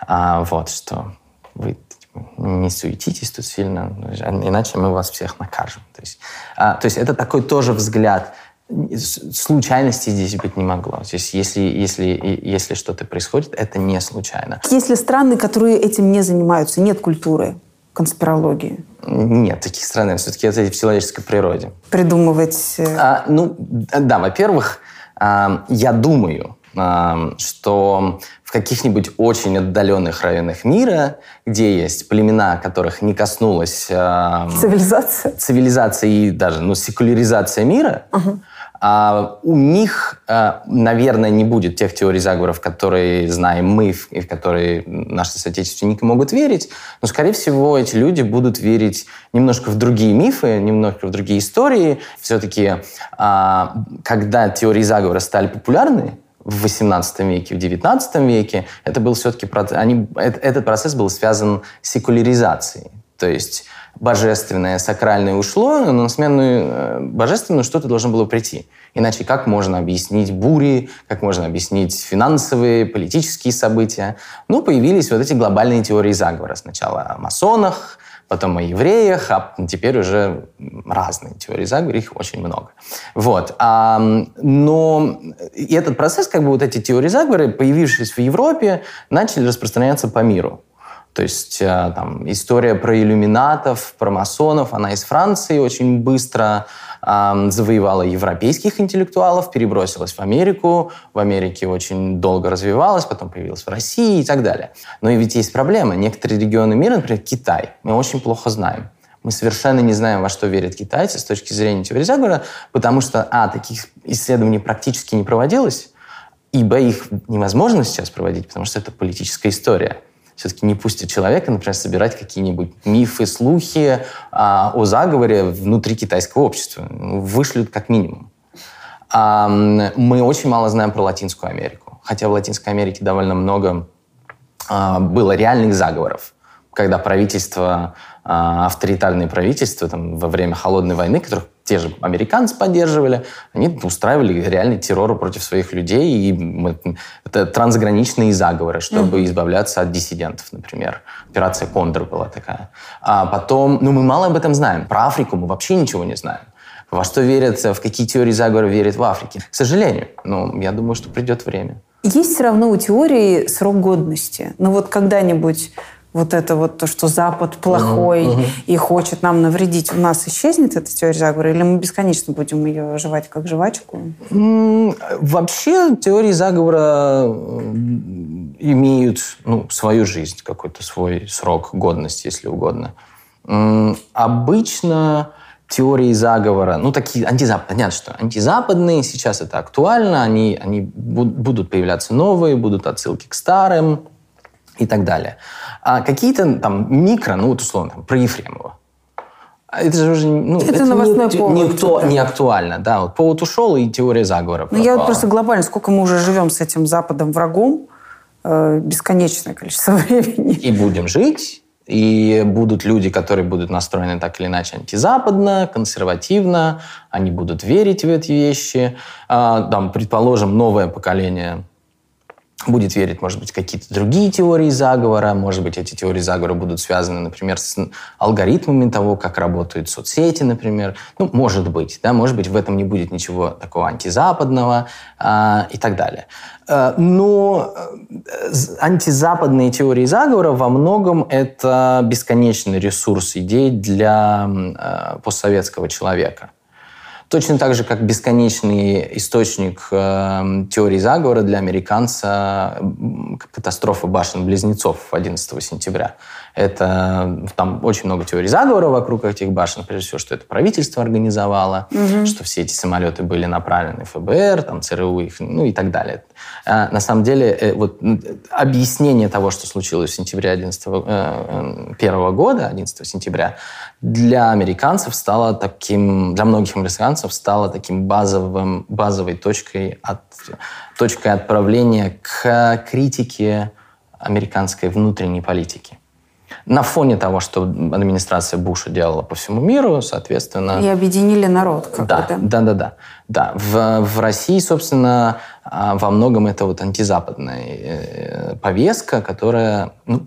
А, вот что вы не суетитесь тут сильно, иначе мы вас всех накажем. То есть, а, то есть это такой тоже взгляд. Случайности здесь быть не могло. То есть если, если, если что-то происходит, это не случайно. Есть ли страны, которые этим не занимаются? Нет культуры конспирологии? Нет, таких стран все-таки это в человеческой природе. Придумывать... Э, а, ну, да, во-первых, а, я думаю, что в каких-нибудь очень отдаленных районах мира, где есть племена, которых не коснулась цивилизация, цивилизация и даже ну, секуляризация мира, угу. А у них, а, наверное, не будет тех теорий заговоров, которые знаем мы и в которые наши соотечественники могут верить. Но, скорее всего, эти люди будут верить немножко в другие мифы, немножко в другие истории. Все-таки, а, когда теории заговора стали популярны, в XVIII веке, в XIX веке, это был все-таки они, этот процесс был связан с секуляризацией. То есть божественное, сакральное ушло, но на сменную э, божественную что-то должно было прийти. Иначе как можно объяснить бури, как можно объяснить финансовые, политические события? Ну, появились вот эти глобальные теории заговора. Сначала о масонах, потом о евреях, а теперь уже разные теории заговора, их очень много. Вот. А, но и этот процесс, как бы вот эти теории заговора, появившись в Европе, начали распространяться по миру. То есть э, там, история про иллюминатов, про масонов, она из Франции очень быстро завоевала европейских интеллектуалов, перебросилась в Америку, в Америке очень долго развивалась, потом появилась в России и так далее. Но и ведь есть проблема. Некоторые регионы мира, например, Китай, мы очень плохо знаем. Мы совершенно не знаем, во что верят китайцы с точки зрения теории заговора, потому что, а, таких исследований практически не проводилось, и, б, их невозможно сейчас проводить, потому что это политическая история все-таки не пустят человека, например, собирать какие-нибудь мифы, слухи а, о заговоре внутри китайского общества. Вышлют как минимум. А, мы очень мало знаем про Латинскую Америку. Хотя в Латинской Америке довольно много а, было реальных заговоров, когда правительство, а, авторитарные правительства там, во время Холодной войны, которых те же американцы поддерживали, они устраивали реальный террор против своих людей, и это трансграничные заговоры, чтобы mm-hmm. избавляться от диссидентов, например. Операция «Кондор» была такая. А потом, ну, мы мало об этом знаем. Про Африку мы вообще ничего не знаем. Во что верят, в какие теории заговора верят в Африке. К сожалению. Но я думаю, что придет время. Есть все равно у теории срок годности. Но вот когда-нибудь вот это вот то, что Запад плохой uh-huh, и хочет нам навредить, у нас исчезнет эта теория заговора, или мы бесконечно будем ее жевать как жвачку? вообще теории заговора имеют ну, свою жизнь, какой-то свой срок годности, если угодно. обычно теории заговора, ну, такие антизападные, понятно, что антизападные, сейчас это актуально, они, они будут появляться новые, будут отсылки к старым и так далее. А какие-то там микро, ну, вот условно, там, про Ефремова. Это же уже ну, это, это новостной не, повод. Никто, не актуально. Да, вот повод ушел, и теория заговора Ну, я вот просто глобально, сколько мы уже живем с этим Западом врагом, э, бесконечное количество времени. И будем жить, и будут люди, которые будут настроены так или иначе антизападно, консервативно, они будут верить в эти вещи. А, там, предположим, новое поколение будет верить, может быть, какие-то другие теории заговора, может быть, эти теории заговора будут связаны, например, с алгоритмами того, как работают соцсети, например. Ну, может быть, да, может быть, в этом не будет ничего такого антизападного а, и так далее. А, но э, антизападные теории заговора во многом это бесконечный ресурс идей для а, постсоветского человека. Точно так же, как бесконечный источник э, теории заговора для американца катастрофа башен-близнецов 11 сентября. Это там очень много теорий заговора вокруг этих башен. Прежде всего, что это правительство организовало, угу. что все эти самолеты были направлены в ФБР, там ЦРУ их, ну и так далее. А, на самом деле, э, вот объяснение того, что случилось в сентябре 11 э, первого года, 11 сентября, для американцев стало таким, для многих американцев стало таким базовым, базовой точкой, от, точкой отправления к критике американской внутренней политики на фоне того, что администрация Буша делала по всему миру, соответственно... И объединили народ какой-то. Да, да, да. да. да. В, в России, собственно, а, во многом это вот антизападная э, повестка, которая, ну,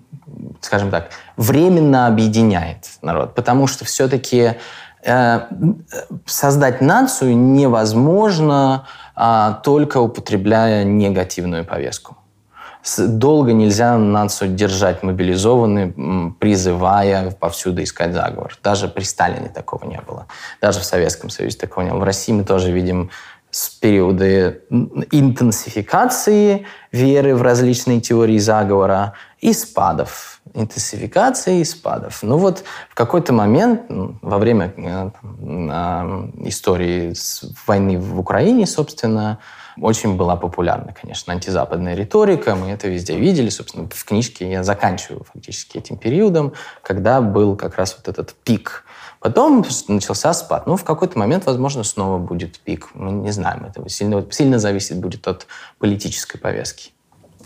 скажем так, временно объединяет народ. Потому что все-таки э, создать нацию невозможно а, только употребляя негативную повестку долго нельзя нацию держать мобилизованной, призывая повсюду искать заговор. Даже при Сталине такого не было. Даже в Советском Союзе такого не было. В России мы тоже видим с периоды интенсификации веры в различные теории заговора и спадов. Интенсификации и спадов. Ну вот в какой-то момент во время э, истории войны в Украине, собственно, очень была популярна, конечно, антизападная риторика. Мы это везде видели. Собственно, в книжке я заканчиваю фактически этим периодом, когда был как раз вот этот пик. Потом начался спад. Ну, в какой-то момент, возможно, снова будет пик. Мы не знаем этого. Сильно, сильно зависит будет от политической повестки.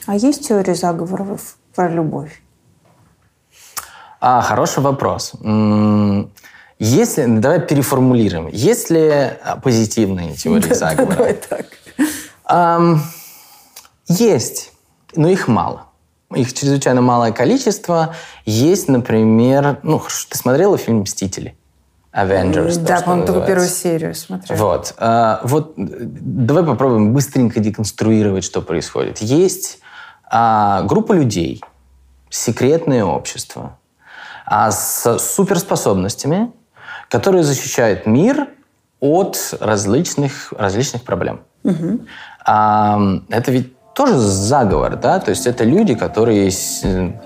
А есть теория заговоров про любовь? А, хороший вопрос. Если, давай переформулируем. Есть ли позитивные теории заговора? Давай так. Um, есть, но их мало. Их чрезвычайно малое количество. Есть, например, ну, ты смотрела фильм «Мстители»? Avengers. Да, по-моему, только первую серию смотрела. Вот. А, вот давай попробуем быстренько деконструировать, что происходит. Есть а, группа людей, секретное общество, а, с суперспособностями, которые защищают мир от различных, различных проблем. Угу. Это ведь тоже заговор, да, то есть это люди, которые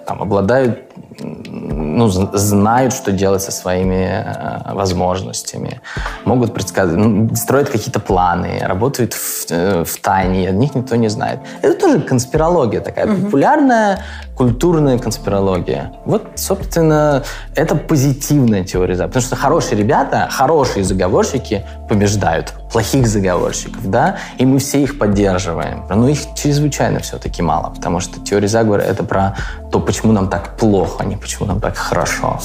там, обладают, ну, знают, что делать со своими э, возможностями, могут предсказывать, ну, строят какие-то планы, работают в, э, в тайне, о них никто не знает. Это тоже конспирология такая, угу. популярная культурная конспирология. Вот, собственно, это позитивная теория заговора. Потому что хорошие ребята, хорошие заговорщики побеждают плохих заговорщиков, да, и мы все их поддерживаем. Но их чрезвычайно все-таки мало, потому что теория заговора — это про то, почему нам так плохо, не почему нам так хорошо.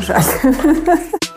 Жаль.